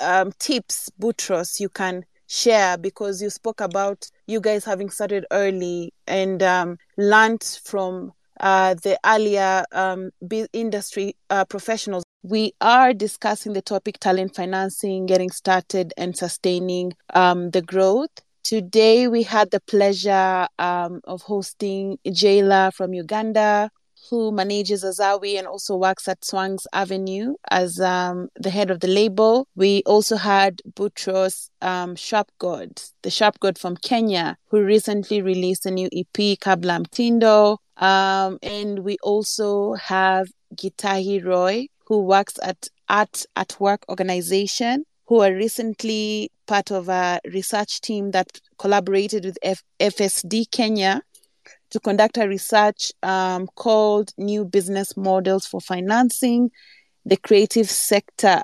um, tips, Boutross, you can share because you spoke about you guys having started early and um, learned from uh, the earlier um, industry uh, professionals we are discussing the topic talent financing, getting started and sustaining um, the growth. Today, we had the pleasure um, of hosting Jaylor from Uganda, who manages Azawi and also works at Swangz Avenue as um, the head of the label. We also had Boutross um, Sharpgod, the Sharp God from Kenya, who recently released a new EP, Kabla Mtindo. Um, and we also have Gitahi Roy, who works at Art at Work organization, who are recently part of a research team that collaborated with F- FSD Kenya to conduct a research um, called New Business Models for Financing the Creative Sector.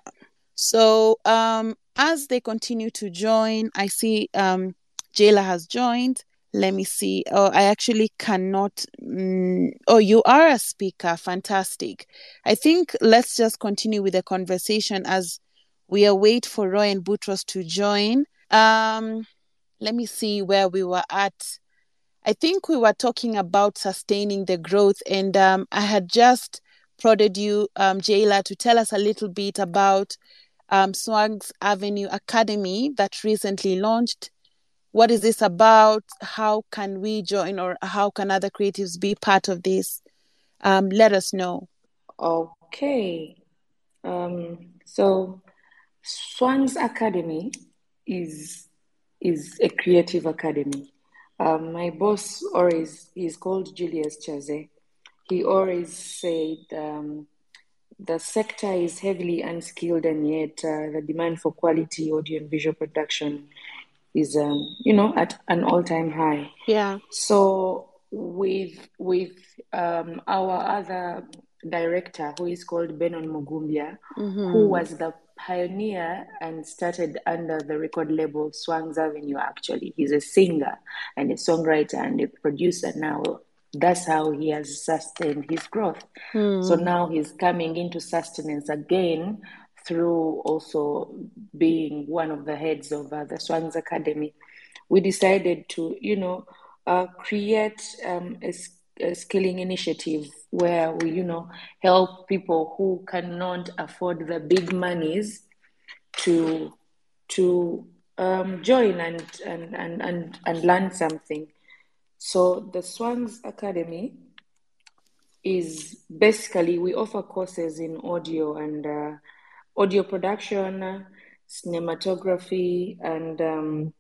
So, um, as they continue to join, I see um, Jaylor has joined let me see. Oh, I actually cannot. Mm, oh, you are a speaker. Fantastic. I think let's just continue with the conversation as we await for Roy and Boutross to join. Um, let me see where we were at. I think we were talking about sustaining the growth, and um, I had just prodded you, um, Jaylor, to tell us a little bit about um, Swangz Avenue Academy that recently launched what is this about? How can we join or how can other creatives be part of this? Um, let us know. Okay. Um, so Swangz Academy is is a creative academy. Um, my boss always he's called Julius Kyazze. He always said um, the sector is heavily unskilled and yet uh, the demand for quality audio and visual production is um, you know at an all-time high yeah so with with um, our other director who is called benon mugumbya mm-hmm. who was the pioneer and started under the record label swangz avenue actually. He's a singer and a songwriter and a producer now. That's how he has sustained his growth. Mm. so now he's coming into sustenance again through also being one of the heads of uh, the Swangz Academy, we decided to, you know, uh, create um, a, skilling initiative where we, you know, help people who cannot afford the big monies to to um, join and, and, and, and, and learn something. So the Swangz Academy is basically we offer courses in audio and uh, audio production, cinematography, and um,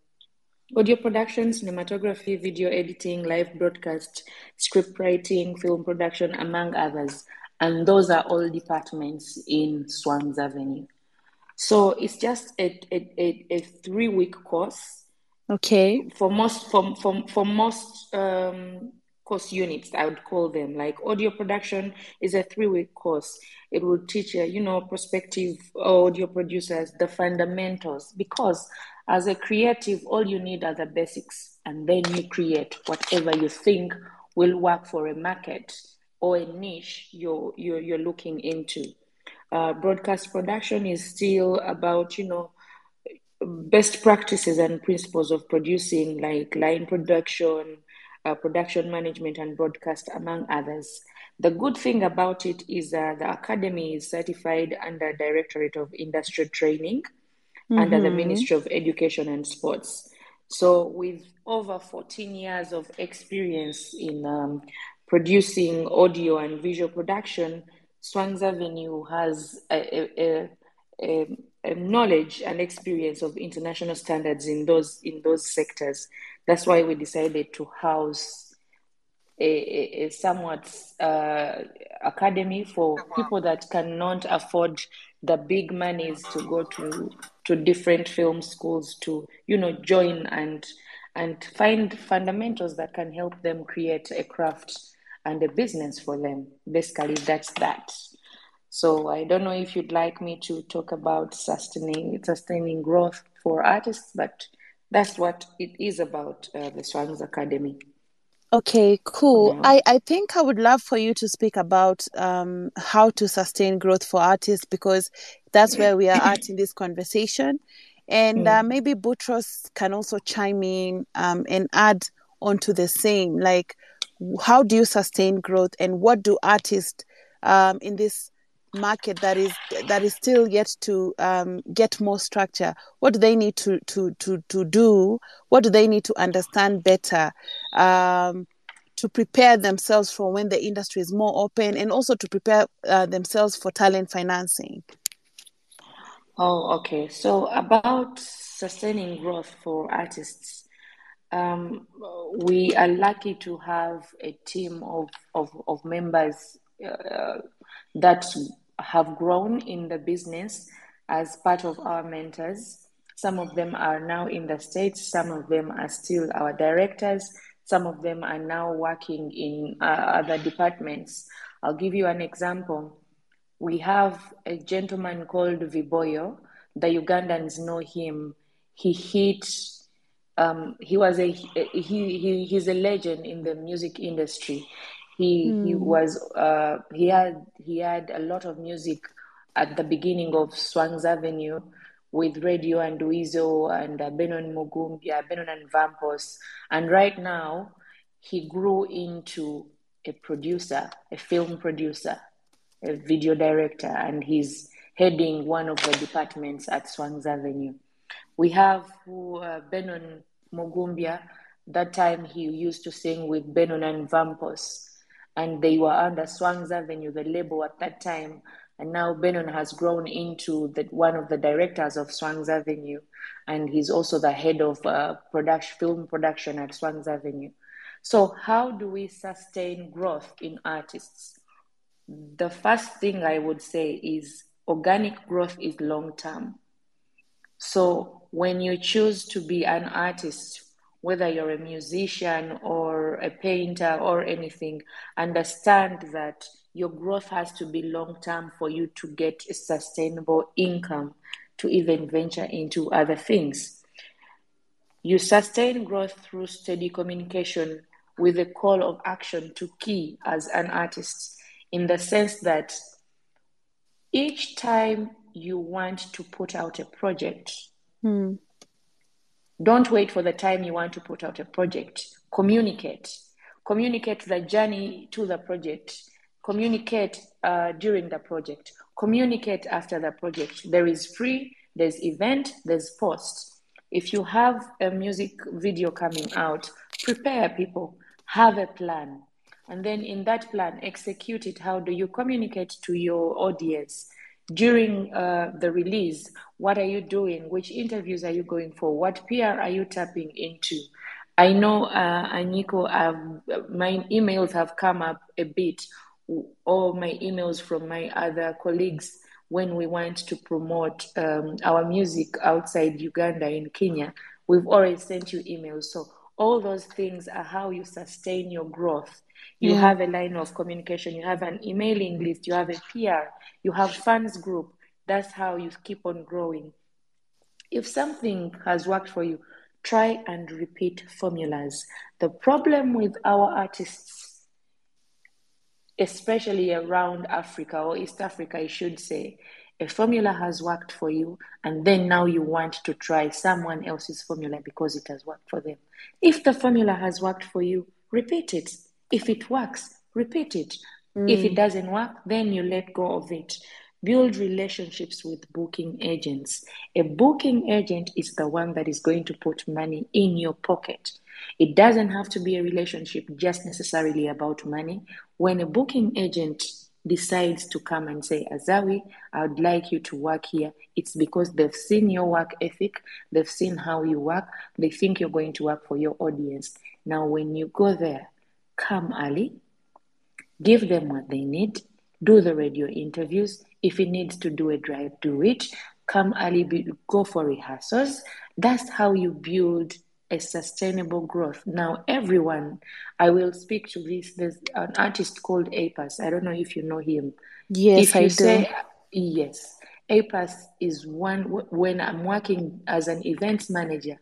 audio production, cinematography, video editing, live broadcast, script writing, film production, among others. And those are all departments in Swangz Avenue. So it's just a, a, a, a three week course. Okay. For most for, for, for most um, course units, I would call them like audio production is a three week course. It will teach you, you know, prospective audio producers the fundamentals because as a creative, all you need are the basics, and then you create whatever you think will work for a market or a niche you're you're, you're looking into. Uh, broadcast production is still about you know best practices and principles of producing, like line production, uh, production management, and broadcast, among others. The good thing about it is that the academy is certified under Directorate of Industry Training mm-hmm. under the mm-hmm. Ministry of Education and Sports. So, with over 14 years of experience in um, producing audio and visual production, Swangz Avenue has a, a, a, a, knowledge and experience of international standards in those in those sectors. That's why we decided to house a, somewhat uh, academy for people that cannot afford the big monies to go to to different film schools to you know join and and find fundamentals that can help them create a craft and a business for them. Basically that's that. So i don't know if you'd like me to talk about sustaining sustaining growth for artists but that's what it is about uh, the swangz academy Okay, cool. Yeah. I, I think I would love for you to speak about um, how to sustain growth for artists because that's where we are at in this conversation. And uh, mm. maybe Boutross can also chime in um, and add onto the same. Like, how do you sustain growth and what do artists um, in this market that is that is still yet to um, get more structure what do they need to to to to do? What do they need to understand better um, to prepare themselves for when the industry is more open and also to prepare uh, themselves for talent financing? Oh okay. So about sustaining growth for artists um, we are lucky to have a team of, of, of members uh, that have grown in the business as part of our mentors. Some of them are now in the States, some of them are still our directors, some of them are now working in uh, other departments. I'll give you an example. We have a gentleman called Viboyo. The Ugandans know him. He hit um, he was a he, he he's a legend in the music industry. He mm. he hmm. was uh, he had he had a lot of music at the beginning of Swangz Avenue with Radio and Weasel and uh, Benon Mugumbya, Benon and Vampos. And right now, he grew into a producer, a film producer, a video director, and he's heading one of the departments at Swangz Avenue. We have uh, Benon Mugumbya. That time he used to sing with Benon and Vampos and they were under Swangz Avenue, the label at that time. And now Benon has grown into the, one of the directors of Swangz Avenue, and he's also the head of uh, production, film production at Swangz Avenue. So, how do we sustain growth in artists? The first thing I would say is organic growth is long term. So, when you choose to be an artist whether you're a musician or a painter or anything, understand that your growth has to be long term for you to get a sustainable income to even venture into other things. You sustain growth through steady communication with a call of action to key as an artist, in the sense that each time you want to put out a project, mm. Don't wait for the time you want to put out a project. Communicate. Communicate the journey to the project. Communicate uh, during the project. Communicate after the project. There is free, there's event, there's post. If you have a music video coming out, prepare people, have a plan. And then in that plan, execute it. How do you communicate to your audience? During uh, the release, what are you doing? Which interviews are you going for? What PR are you tapping into? I know, uh, Anyiko, I've, my emails have come up a bit, all my emails from my other colleagues when we want to promote um, our music outside Uganda in Kenya. We've already sent you emails. So all those things are how you sustain your growth. You Yeah. have a line of communication, you have an emailing list, you have a PR, you have fans group. That's how you keep on growing. If something has worked for you, try and repeat formulas. The problem with our artists, especially around Africa or East Africa, I should say, a formula has worked for you, and then now you want to try someone else's formula because it has worked for them. If the formula has worked for you, repeat it. If it works, repeat it. If it mm. doesn't work, then you let go of it. Build relationships with booking agents. A booking agent is the one that is going to put money in your pocket. It doesn't have to be a relationship just necessarily about money. When a booking agent decides to come and say, Azawi, I would like you to work here, it's because they've seen your work ethic, they've seen how you work, they think you're going to work for your audience. Now, when you go there, come early, give them what they need, do the radio interviews. If it needs to do a drive, do it. Come early, be, go for rehearsals. That's how you build a sustainable growth. Now, everyone, I will speak to this. There's an artist called Apass. I don't know if you know him. Yes, if I you do. say yes, Apass is one. when I'm working as an events manager,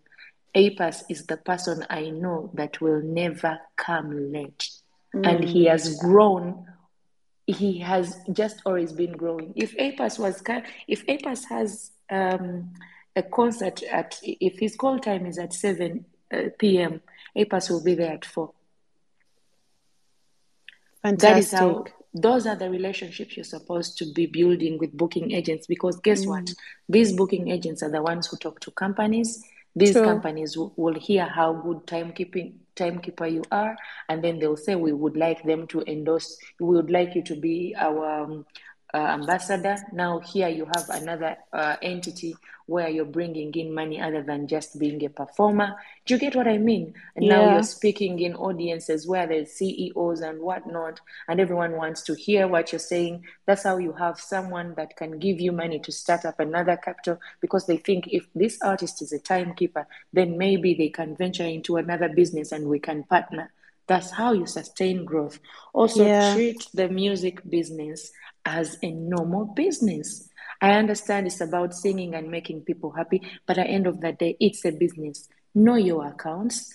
Apass is the person I know that will never come late, and he has grown. He has just always been growing. If Apass was, if Apass has um, a concert at, if his call time is at seven uh, p.m., Apass will be there at four. That is Fantastic. how those are the relationships you're supposed to be building with booking agents because guess what? These booking agents are the ones who talk to companies. These True. companies will, will hear how good timekeeping timekeeper you are, and then they'll say we would like them to endorse. We would like you to be our um, uh, ambassador. Now here you have another uh, entity where you're bringing in money other than just being a performer. Do you get what I mean? And now you're speaking in audiences where there's CEOs and whatnot, and everyone wants to hear what you're saying. That's how you have someone that can give you money to start up another capital because they think if this artist is a timekeeper, then maybe they can venture into another business and we can partner. That's how you sustain growth. Also, Yeah. treat the music business as a normal business. I understand it's about singing and making people happy, but at the end of the day, it's a business. Know your accounts.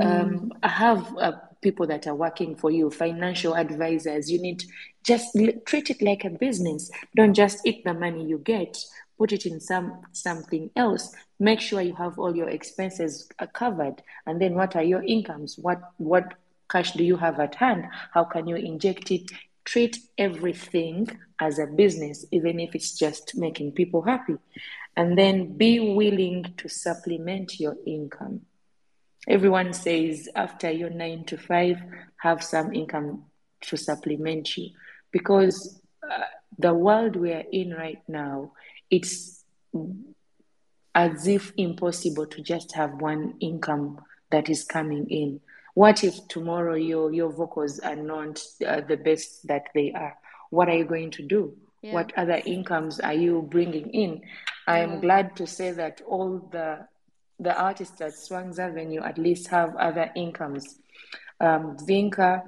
Um, I have uh, people that are working for you, financial advisors. You need just l- treat it like a business. Don't just eat the money you get. Put it in some something else. Make sure you have all your expenses uh, covered, and then what are your incomes? What what cash do you have at hand? How can you inject it? Treat everything as a business, even if it's just making people happy. And then be willing to supplement your income. Everyone says after your nine to five, have some income to supplement you. Because uh, the world we are in right now, it's as if impossible to just have one income that is coming in. What if tomorrow your your vocals are not uh, the best that they are? What are you going to do? Yeah. What other incomes are you bringing in? I am glad to say that all the the artists at Swangz Avenue at least have other incomes. Um, Vinka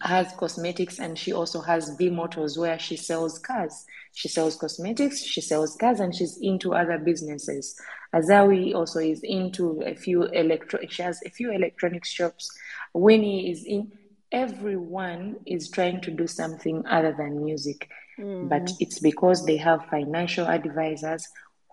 has cosmetics and she also has V Motors where she sells cars. She sells cosmetics, she sells cars, and she's into other businesses. Azawi also is into a few electro. She has a few electronic shops. Winnie is in. Everyone is trying to do something other than music, mm. but it's because they have financial advisors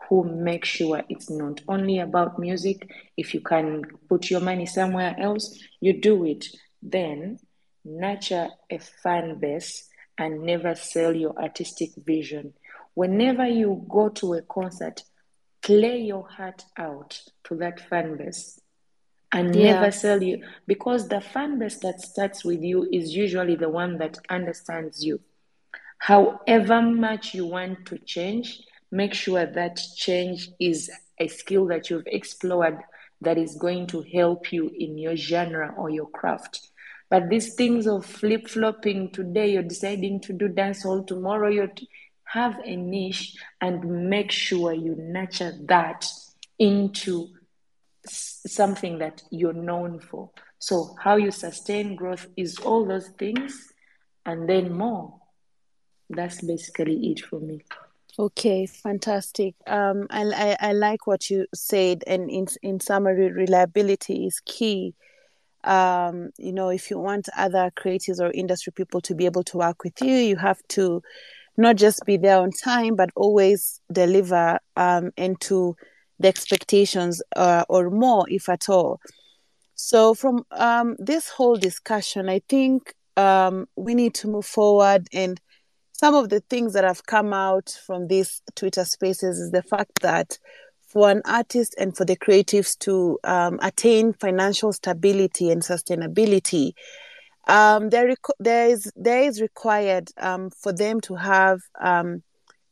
who make sure it's not only about music. If you can put your money somewhere else, you do it. Then nurture a fan base and never sell your artistic vision. Whenever you go to a concert, play your heart out to that fan base and never sell you because the fan base that starts with you is usually the one that understands you. However much you want to change, make sure that change is a skill that you've explored that is going to help you in your genre or your craft. But these things of flip flopping today, you're deciding to do dancehall tomorrow, you have a niche and make sure you nurture that into something that you're known for. So, how you sustain growth is all those things and then more. That's basically it for me. Okay, fantastic. Um, I, I, I like what you said, and in in summary, reliability is key. Um, you know, if you want other creatives or industry people to be able to work with you, you have to not just be there on time, but always deliver um, and to the expectations uh, or more, if at all. So, from um, this whole discussion, I think um, we need to move forward. And some of the things that have come out from these Twitter spaces is the fact that for an artist and for the creatives to um, attain financial stability and sustainability, um, there, there is there is required um, for them to have um,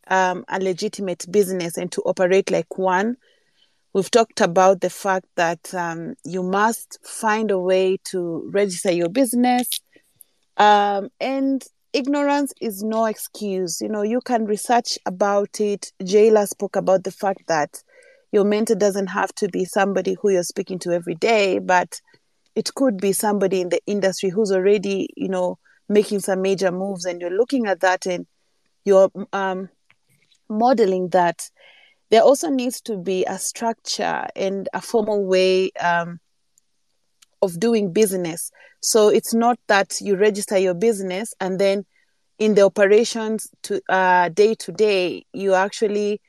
um, a legitimate business and to operate like one We've talked about the fact that um, you must find a way to register your business. Um, and ignorance is no excuse. You know, you can research about it. Jayla spoke about the fact that your mentor doesn't have to be somebody who you're speaking to every day, but it could be somebody in the industry who's already, you know, making some major moves, and you're looking at that and you're um, modeling that there also needs to be a structure and a formal way um, of doing business. So it's not that you register your business and then in the operations to uh, day to day, you actually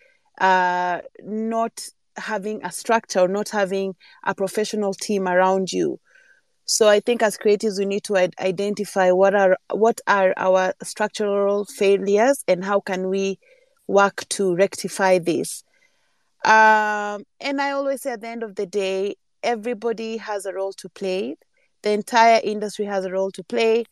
uh, not having a structure or not having a professional team around you. So I think as creatives, we need to identify what are what are our structural failures and how can we work to rectify this. Um, and I always say at the end of the day, everybody has a role to play. The entire industry has a role to play.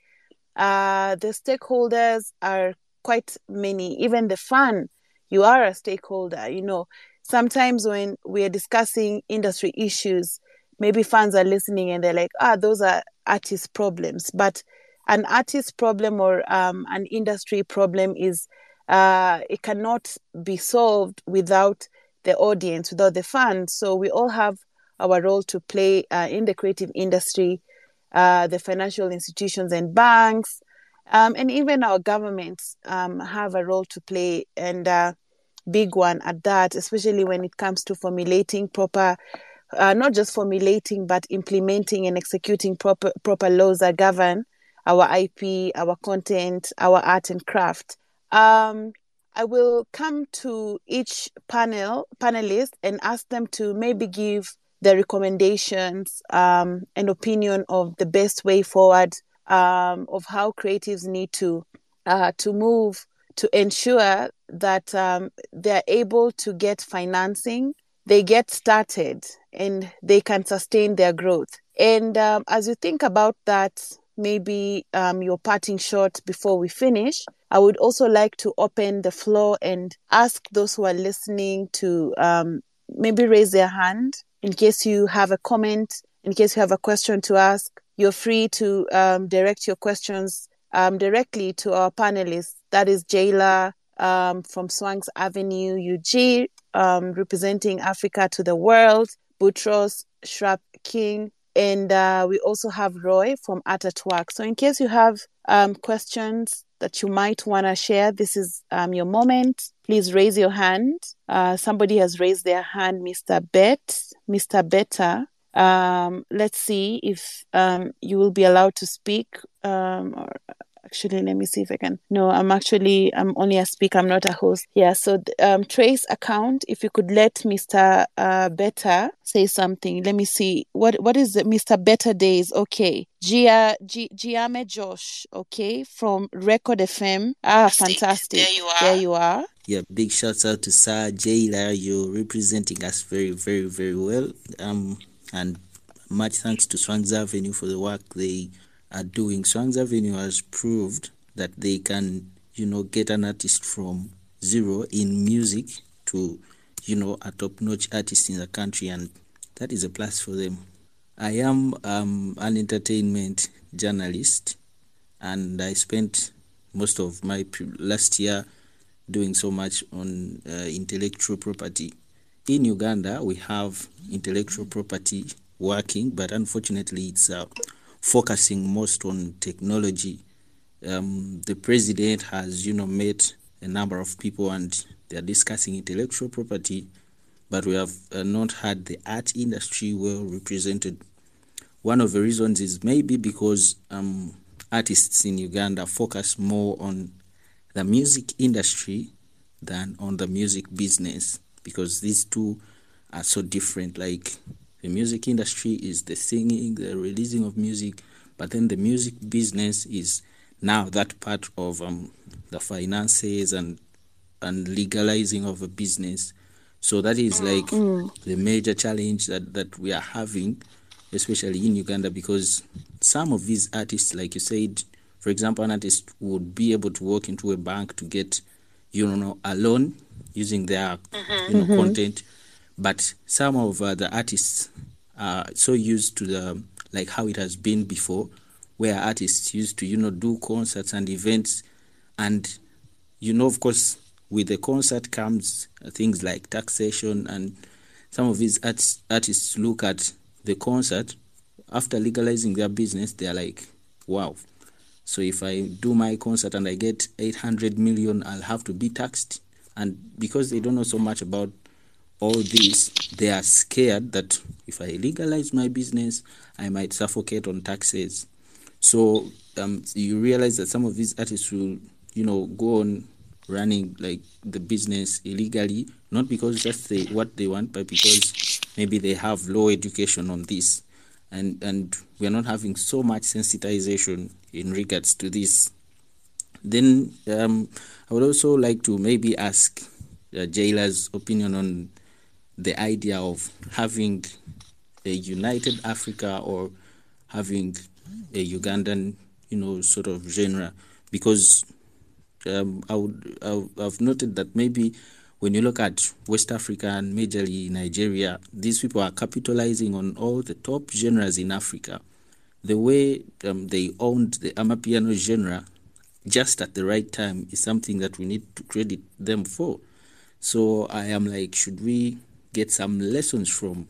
Uh, the stakeholders are quite many. Even the fan, you are a stakeholder. You know, sometimes when we are discussing industry issues, maybe fans are listening and they're like, ah, those are artist problems. But an artist problem or um, an industry problem is uh, it cannot be solved without the audience, without the fans. So we all have our role to play uh, in the creative industry, uh, the financial institutions and banks, um, and even our governments um, have a role to play, and a uh, big one at that, especially when it comes to formulating proper. Uh, not just formulating, but implementing and executing proper proper laws that govern our IP, our content, our art and craft. Um, I will come to each panel panelist and ask them to maybe give their recommendations um, and opinion of the best way forward um, of how creatives need to uh, to move to ensure that um, they're able to get financing, they get started, and they can sustain their growth. And um, as you think about that, maybe um, your parting shot before we finish, I would also like to open the floor and ask those who are listening to um, maybe raise their hand in case you have a comment, in case you have a question to ask. You're free to um, direct your questions um, directly to our panelists. That is Jaylor um, from Swangz Avenue, UG, um, representing Africa to the world, Boutross Shrap King, and uh, we also have Roy from Art Work. So, in case you have um, questions that you might want to share, this is um, your moment. Please raise your hand. Uh, somebody has raised their hand, Mr. Bet, Mr. Beta. Um, let's see if um, you will be allowed to speak um, or actually let me see if i can no i'm actually i'm only a speaker i'm not a host yeah so um trace account if you could let mr uh better say something let me see what what is it mr better days okay Gia, G, Giame Josh, okay, from Record FM. Ah, fantastic. There you are. There you are. Yeah, big shout out to Sir Jaylor. You're representing us very, very, very well. Um, and much thanks to Swangz Avenue for the work they are doing. Swangz Avenue has proved that they can you know, get an artist from zero in music to, you know, a top-notch artist in the country, and that is a plus for them. I am um, an entertainment journalist, and I spent most of my last year doing so much on uh, intellectual property. In Uganda, we have intellectual property working, but unfortunately, it's uh, focusing most on technology. Um, the president has, you know, met a number of people, and they are discussing intellectual property, but we have uh, not had the art industry well represented. One of the reasons is maybe because um, artists in Uganda focus more on the music industry than on the music business because these two are so different. Like the music industry is the singing, the releasing of music, but then the music business is now that part of um, the finances and and legalizing of a business. So that is like the major challenge that, that we are having, especially in Uganda, because some of these artists, like you said, for example, an artist would be able to walk into a bank to get, you know, a loan using their, you know, content. But some of uh, the artists are so used to the like how it has been before, where artists used to, you know, do concerts and events, and you know, of course, with the concert comes things like taxation, and some of these artists, artists look at the concert after legalizing their business, they are like, wow. So if I do my concert and I get 800 million, I'll have to be taxed. And because they don't know so much about all this, they are scared that if I legalize my business, I might suffocate on taxes. So um, you realize that some of these artists will, you know, go on running like the business illegally, not because that's the, what they want, but because maybe they have low education on this, and and we are not having so much sensitization in regards to this. Then um, I would also like to maybe ask uh, Jaylor's opinion on the idea of having a united Africa or having a Ugandan, you know, sort of genre, because um, I would I've noted that maybe when you look at West Africa and majorly Nigeria, these people are capitalizing on all the top genres in Africa. The way um, they owned the Amapiano genre just at the right time is something that we need to credit them for. So I am like, should we get some lessons from,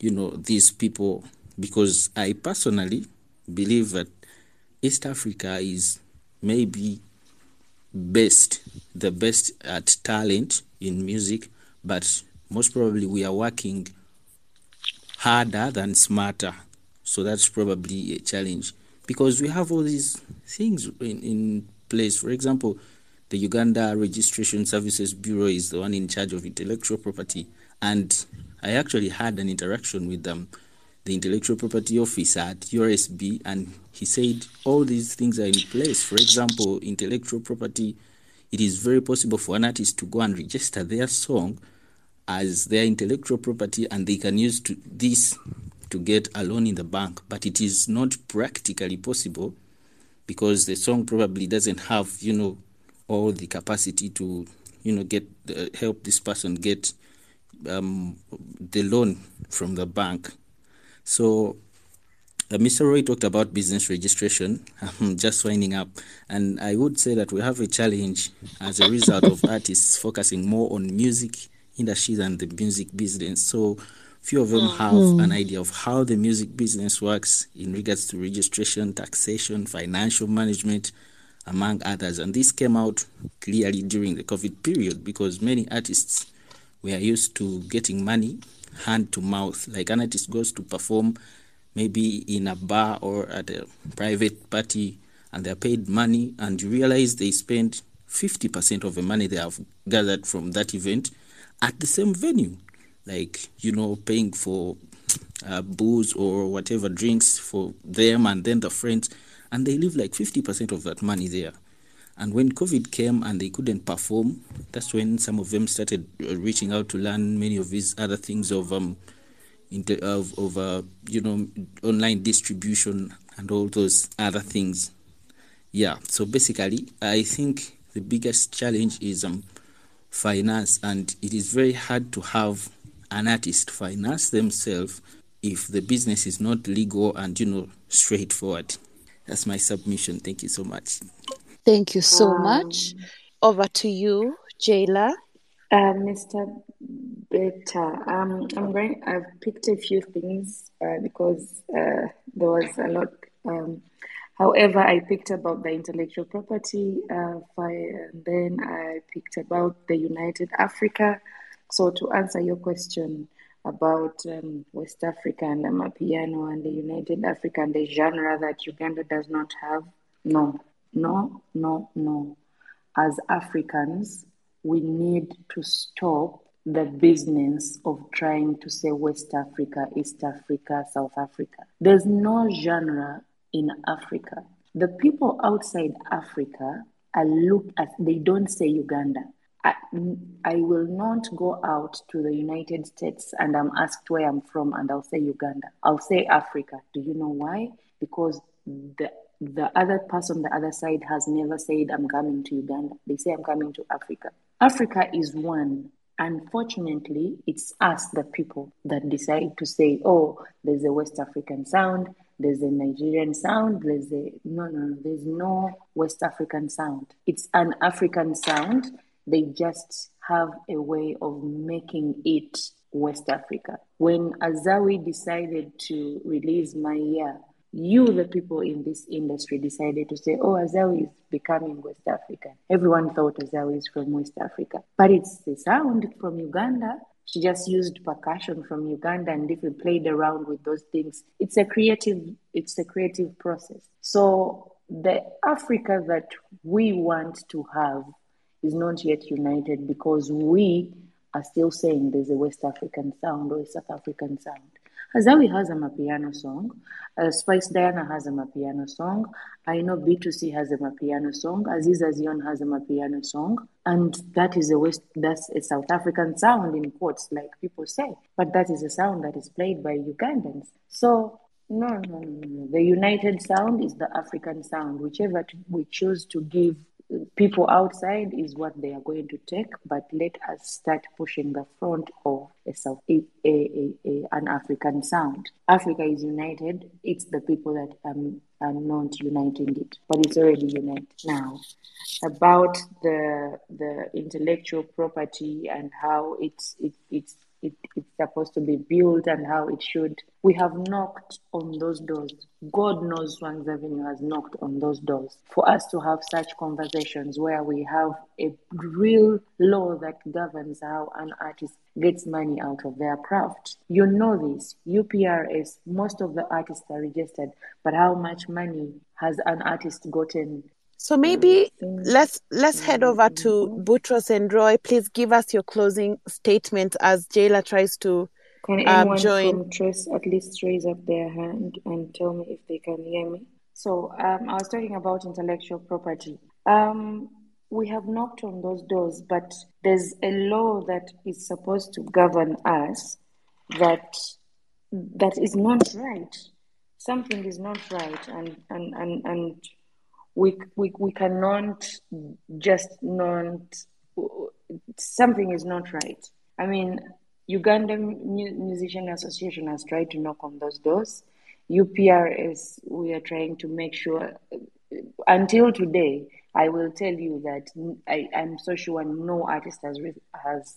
you know, these people? Because I personally believe that East Africa is maybe best, the best at talent in music, but most probably we are working harder than smarter. So that's probably a challenge because we have all these things in, in place. For example, the Uganda Registration Services Bureau is the one in charge of intellectual property, and I actually had an interaction with them, the intellectual property officer at URSB, and he said all these things are in place. For example, intellectual property, it is very possible for an artist to go and register their song as their intellectual property and they can use to, this to get a loan in the bank but it is not practically possible because the song probably doesn't have you know all the capacity to you know get uh, help this person get um, the loan from the bank so uh, Mr. Roy talked about business registration. I'm just winding up, and I would say that we have a challenge as a result of artists focusing more on music industry than the music business. So few of them have an idea of how the music business works in regards to registration, taxation, financial management, among others. And this came out clearly during the COVID period because many artists were used to getting money hand to mouth. Like an artist goes to perform maybe in a bar or at a private party and they're paid money and you realize they spend 50% of the money they have gathered from that event at the same venue like you know paying for uh, booze or whatever drinks for them and then the friends and they leave like 50% of that money there and when covid came and they couldn't perform that's when some of them started uh, reaching out to learn many of these other things of um inter- of, of uh, you know online distribution and all those other things yeah so basically i think the biggest challenge is um, finance, and it is very hard to have an artist finance themselves if the business is not legal and you know straightforward. That's my submission. Thank you so much. Thank you so Um, much. Over to you, Jaylor. Uh, Mr. Beta, um, I'm going. I've picked a few things uh, because uh, there was a lot. Um, however, I picked about the intellectual property, uh, and then I picked about the United Africa. So to answer your question about um, West Africa and the Mapiano and the United Africa and the genre that Uganda does not have, no, no, no, no. As Africans, we need to stop the business of trying to say West Africa, East Africa, South Africa. There's no genre in Africa. The people outside Africa are look at they don't say Uganda. I, I will not go out to the United States and I'm asked where I'm from and I'll say Uganda. I'll say Africa. Do you know why? Because the the other person the other side has never said I'm coming to Uganda. They say I'm coming to Africa. Africa is one. Unfortunately, it's us, the people, that decide to say, oh, there's a West African sound, there's a Nigerian sound, there's a. No, no, no, there's no West African sound. It's an African sound. They just have a way of making it West Africa. When Azawi decided to release Maya, you, the people in this industry, decided to say, oh, Azawi is becoming West African. Everyone thought Azawi is from West Africa, but it's the sound from Uganda. She just used percussion from Uganda and if we played around with those things, it's a creative, it's a creative process. So the Africa that we want to have is not yet united because we are still saying there's a West African sound or a South African sound. Azawi has a Mapiano song. Uh, Spice Diana has a Mapiano song. I know B2C has a Mapiano song. Aziz Azion has a Mapiano song. And that is a West, that's a South African sound in quotes, like people say. But that is a sound that is played by Ugandans. So no, no, no, no. The united sound is the African sound. Whichever we choose to give people outside is what they are going to take. But let us start pushing the front of a South, a, a, a, an African sound. Africa is united. It's the people that um, are not uniting it, but it's already united now. About the the intellectual property and how it's it, it's it, it's supposed to be built and how it should. We have knocked on those doors. God knows Swangz Avenue has knocked on those doors for us to have such conversations where we have a real law that governs how an artist gets money out of their craft. You know this. UPRS, most of the artists are registered, but how much money has an artist gotten So maybe let's let's head over to Boutross and Roy. Please give us your closing statement as Jaylor tries to Can um, anyone join. from Trace at least raise up their hand and tell me if they can hear me? So um, I was talking about intellectual property. Um, we have knocked on those doors, but there's a law that is supposed to govern us that that is not right. Something is not right, and and and and we we we cannot just not. Something is not right. I mean, Ugandan Musician Association has tried to knock on those doors. UPRS, we are trying to make sure. Until today, I will tell you that I, I'm so sure no artist has has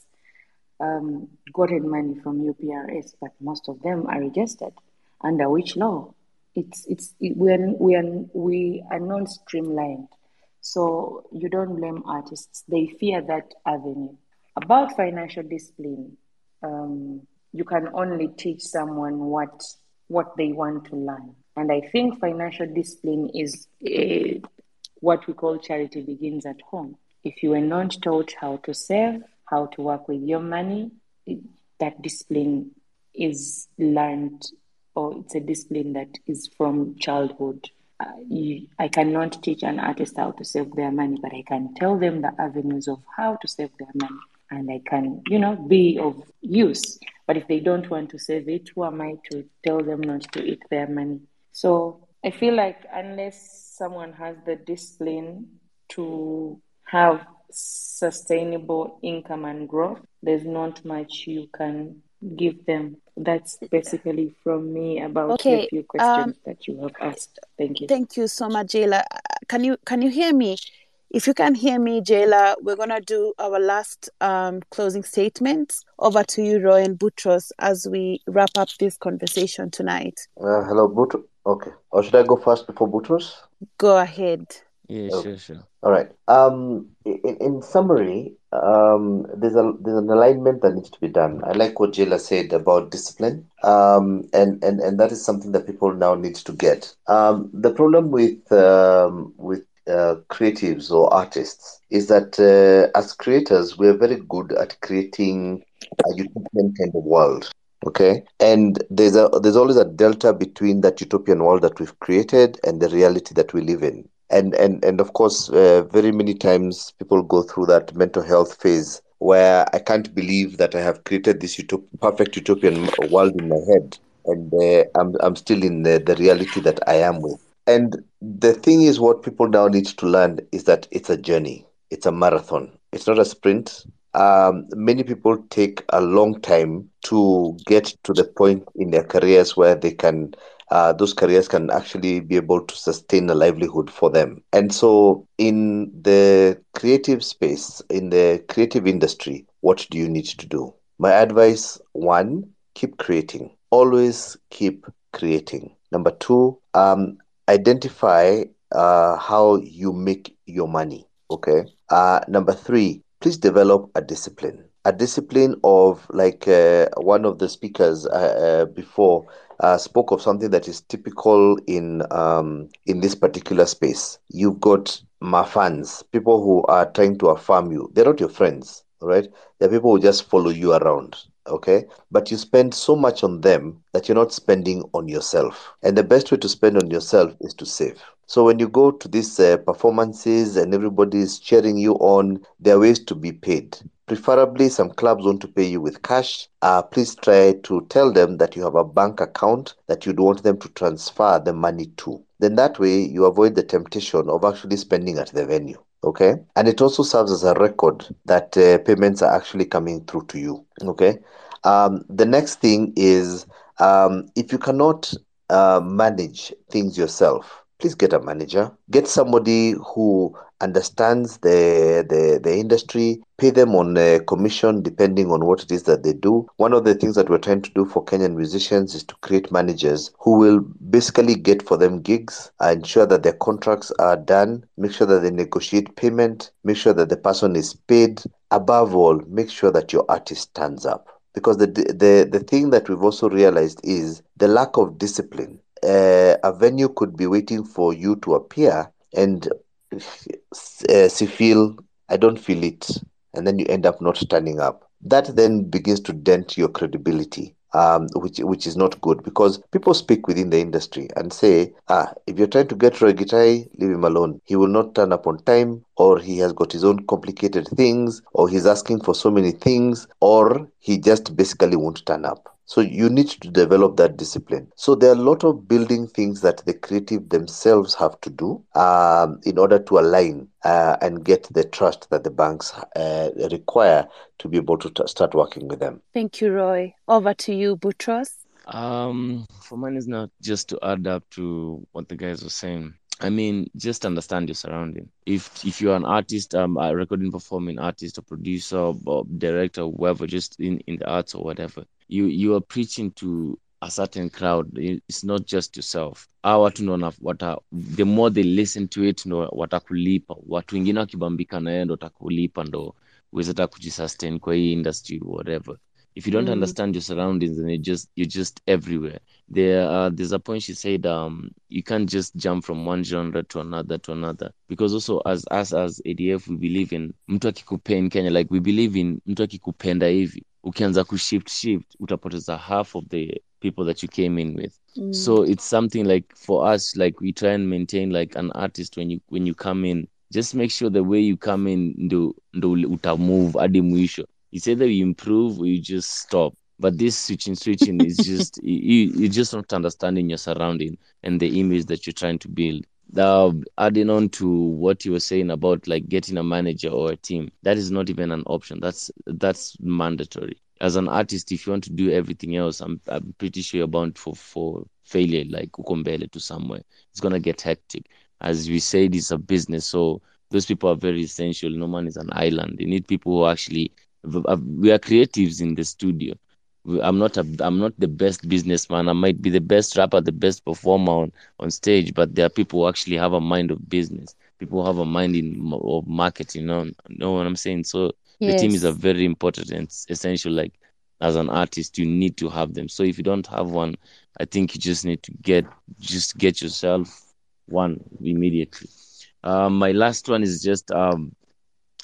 um, gotten money from UPRS, but most of them are registered. Under which law? It's it's it, we are we are we are not streamlined, so you don't blame artists. They fear that avenue. About financial discipline, um, you can only teach someone what what they want to learn, and I think financial discipline is uh, what we call charity begins at home. If you are not taught how to save, how to work with your money, it- that discipline is learned, or it's a discipline that is from childhood. Uh, I cannot teach an artist how to save their money, but I can tell them the avenues of how to save their money, and I can, you know, be of use. But if they don't want to save it, who am I to tell them not to eat their money? So I feel like unless someone has the discipline to have sustainable income and growth, there's not much you can give them. That's basically from me about Okay, the few questions um, that you have asked. Thank you. Thank you so much, Jaylor. Uh, Can you can you hear me? If you can hear me, Jaylor, we're gonna do our last um, closing statements. Over to you, Roy and Boutross, as we wrap up this conversation tonight. Uh, hello, Boutross. Okay. Or should I go first before Boutross? Go ahead. Yeah, Okay. sure, sure. All right. Um, in, in summary, um, there's a there's an alignment that needs to be done. I like what Jaylor said about discipline. Um, and, and, and that is something that people now need to get. Um, the problem with um, with uh, creatives or artists is that uh, as creators, we're very good at creating a utopian kind of world. Okay, and there's a there's always a delta between that utopian world that we've created and the reality that we live in and and and of course uh, very many times people go through that mental health phase where i can't believe that i have created this utop- perfect utopian world in my head. And uh, i'm i'm still in the, the reality that i am with. And the thing is what people now need to learn is that it's a journey. It's a marathon. It's not a sprint. Um, many people take a long time to get to the point in their careers where they can uh, those careers can actually be able to sustain a livelihood for them. And so, in the creative space, in the creative industry, what do you need to do? My advice one, keep creating, always keep creating. Number two, um, identify uh, how you make your money. Okay. Uh, number three, please develop a discipline. A discipline of like uh, one of the speakers uh, uh, before uh, spoke of something that is typical in um, in this particular space. You've got mafans, people who are trying to affirm you. They're not your friends, right? They're people who just follow you around, okay? But you spend so much on them that you're not spending on yourself. And the best way to spend on yourself is to save. So when you go to these uh, performances and everybody is cheering you on, there are ways to be paid. Preferably, some clubs want to pay you with cash. Uh, please try to tell them that you have a bank account that you'd want them to transfer the money to. Then that way, you avoid the temptation of actually spending at the venue. Okay, and it also serves as a record that uh, payments are actually coming through to you. Okay, um, the next thing is um, if you cannot uh, manage things yourself, please get a manager. Get somebody who understands the the, the industry. Pay them on a commission depending on what it is that they do. One of the things that we're trying to do for Kenyan musicians is to create managers who will basically get for them gigs, ensure that their contracts are done, make sure that they negotiate payment, make sure that the person is paid. Above all, make sure that your artist stands up because the the the thing that we've also realized is the lack of discipline. Uh, a venue could be waiting for you to appear, and uh, she feel I don't feel it, and then you end up not standing up. That then begins to dent your credibility. Um, which which is not good because people speak within the industry and say, ah, if you're trying to get Roy Gitahi, leave him alone. He will not turn up on time, or he has got his own complicated things, or he's asking for so many things, or he just basically won't turn up. So you need to develop that discipline. So there are a lot of building things that the creative themselves have to do um, in order to align uh, and get the trust that the banks uh, require to be able to t- start working with them. Thank you, Roy. Over to you, Boutross. Um, for mine is not just to add up to what the guys were saying. I mean, just understand your surrounding. If if you're an artist, um, a recording performing artist, or producer, or, or director, whoever, just in, in the arts or whatever, you you are preaching to a certain crowd. It's not just yourself. Hawa wana- wata, the more they listen to it ndo watakulipa. Watu wengine wakibambika na yeye ndo watakulipa ndo uweze kujisustain kwa hii industry whatever. If you don't Mm. understand your surroundings and you just you're just everywhere. There uh, there's a point she said um you can't just jump from one genre to another to another because also as us as ADF we believe in mtu akikupenda in Kenya like we believe in mtu akikupenda hivi ukianza kushift shift utapoteza half of the people that you came in with Mm. so it's something like for us like we try and maintain like an artist when you when you come in just make sure the way you come in do ndo ndo utamove hadi mwisho it's either you improve or you just stop but this switching switching is just you, you- you're just not understanding your surrounding and the image that you're trying to build uh, adding on to what you were saying about like getting a manager or a team, that is not even an option. That's that's mandatory. As an artist, if you want to do everything else, I'm I'm pretty sure you're bound for for failure, like ukombele to somewhere. It's gonna get hectic. As we said, it's a business, so those people are very essential. No man is an island. You need people who actually we are creatives in the studio. I'm not a, I'm not the best businessman. I might be the best rapper, the best performer on, on stage, but there are people who actually have a mind of business. People who have a mind in of marketing. You know, know what I'm saying? So yes. the team is a very important and essential. Like as an artist, you need to have them. So if you don't have one, I think you just need to get just get yourself one immediately. Um, my last one is just um,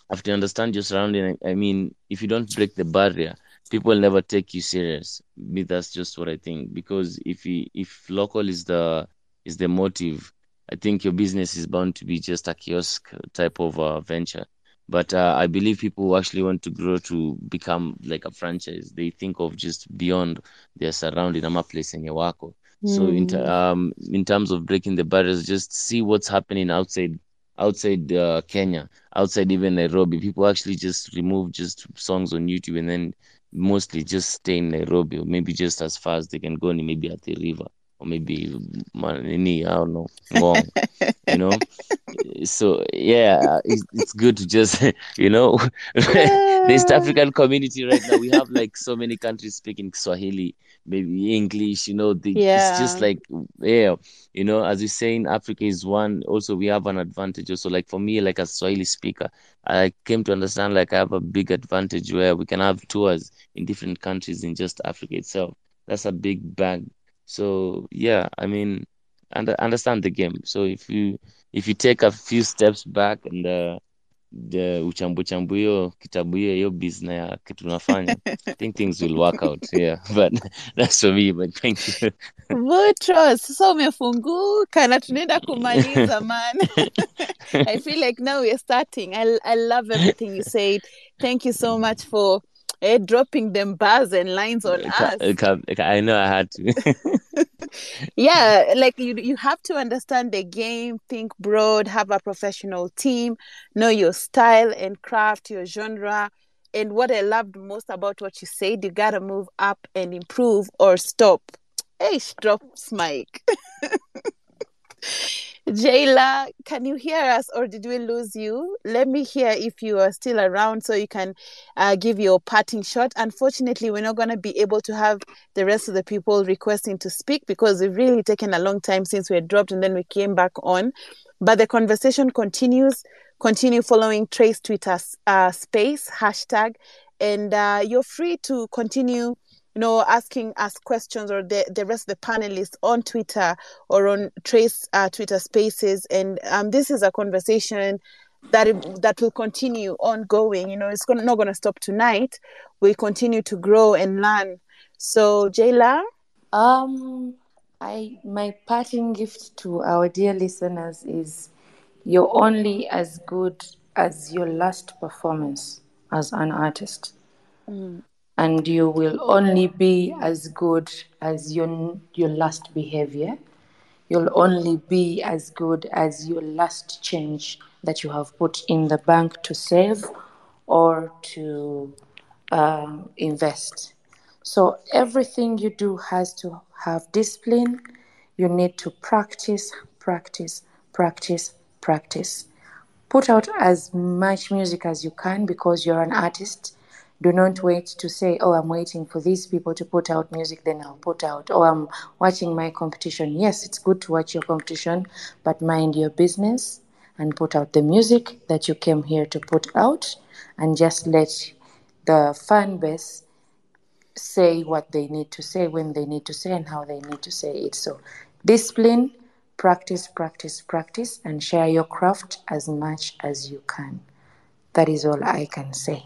have to understand your surrounding. I mean, if you don't break the barrier, people never take you serious. Me, that's just what I think. Because if you, if local is the is the motive, I think your business is bound to be just a kiosk type of uh, venture. But uh, I believe people who actually want to grow to become like a franchise, they think of just beyond their surrounding. I'm a place in Yawako. Mm. So in, hmm. um, in terms of breaking the barriers, just see what's happening outside outside uh, Kenya, outside even Nairobi. People actually just remove just songs on YouTube and then mostly just stay in Nairobi or maybe just as far as they can go, and maybe at the river or maybe Manini, I don't know, Ngong, you know. So yeah, it's, it's good to just you know, the East African community right now. We have like so many countries speaking Swahili, maybe English. You know, the, yeah. it's just like yeah, you know. As you saying, Africa is one. Also, we have an advantage. Also, like for me, like a Swahili speaker, I came to understand like I have a big advantage where we can have tours in different countries in just Africa itself. That's a big bag so yeah, I mean, and understand the game. So if you if you take a few steps back and uh, the uchambu chambu hiyo kitabu hiyo hiyo business ya kitu tunafanya I think things will work out yeah but that's for me but thank you. Boutross sasa umefunguka na tunaenda kumaliza man. I feel like now we're starting. I, I love everything you said. Thank you so much for eh, dropping them bars and lines on us. I know I had to. yeah, like you, you have to understand the game, think broad, have a professional team, know your style and craft, your genre. And what I loved most about what you said, you gotta move up and improve or stop. Hey, drops Mike. Jaylor, can you hear us or did we lose you? Let me hear if you are still around so you can uh, give your parting shot. Unfortunately, we're not going to be able to have the rest of the people requesting to speak because we've really taken a long time since we had dropped and then we came back on. But the conversation continues. Continue following Trace Twitter uh, space hashtag, and uh, you're free to continue you know, asking us questions or the, the rest of the panelists on Twitter or on Trace uh, Twitter Spaces. And um, this is a conversation that it, that will continue ongoing. You know, it's gonna, not going to stop tonight. We continue to grow and learn. So, Jaylor, um, I my parting gift to our dear listeners is you're only as good as your last performance as an artist. Mm and you will only be as good as your, your last behavior. You'll only be as good as your last change that you have put in the bank to save or to uh, invest. So everything you do has to have discipline. You need to practice, practice, practice, practice. Put out as much music as you can because you're an artist do not wait to say, oh, I'm waiting for these people to put out music, then I'll put out. Oh, I'm watching my competition. Yes, it's good to watch your competition, but mind your business and put out the music that you came here to put out and just let the fan base say what they need to say when they need to say and how they need to say it. So, discipline, practice, practice, practice, and share your craft as much as you can. That is all I can say.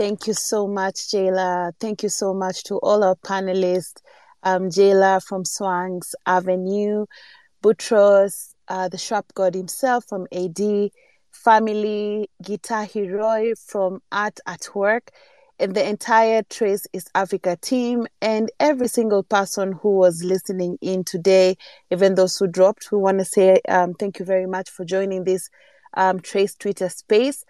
Thank you so much, Jaylor. Thank you so much to all our panelists. Um, Jaylor from Swangz Avenue, Boutross, uh, the shop god himself from AD, family, Guitar Hero from Art at Work, and the entire Trace East Africa team, and every single person who was listening in today, even those who dropped. We want to say um, thank you very much for joining this um, Trace Twitter space.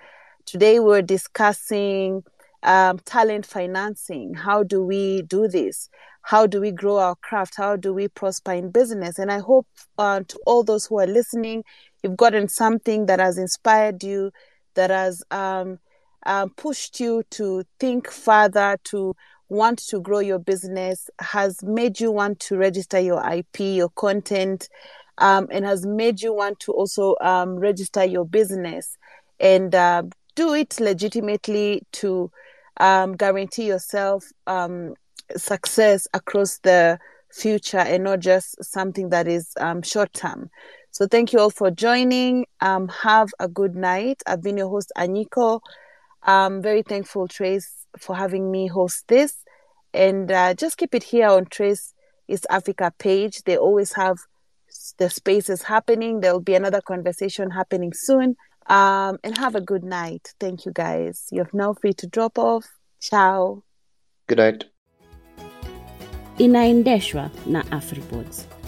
Today, we're discussing um, talent financing. How do we do this? How do we grow our craft? How do we prosper in business? And I hope uh, to all those who are listening, you've gotten something that has inspired you, that has um, um, pushed you to think further, to want to grow your business, has made you want to register your IP, your content, um, and has made you want to also um, register your business and uh, do it legitimately to um, guarantee yourself um, success across the future and not just something that is um, short term. So thank you all for joining. Um, have a good night. I've been your host, Anyiko. I'm very thankful, Trace, for having me host this. And uh, just keep it here on Trace East Africa page. They always have the spaces happening. There will be another conversation happening soon. Um, and have a good night. Thank you, guys. You're now free to drop off. Ciao. Good night. Inaendeshwa na Afripods.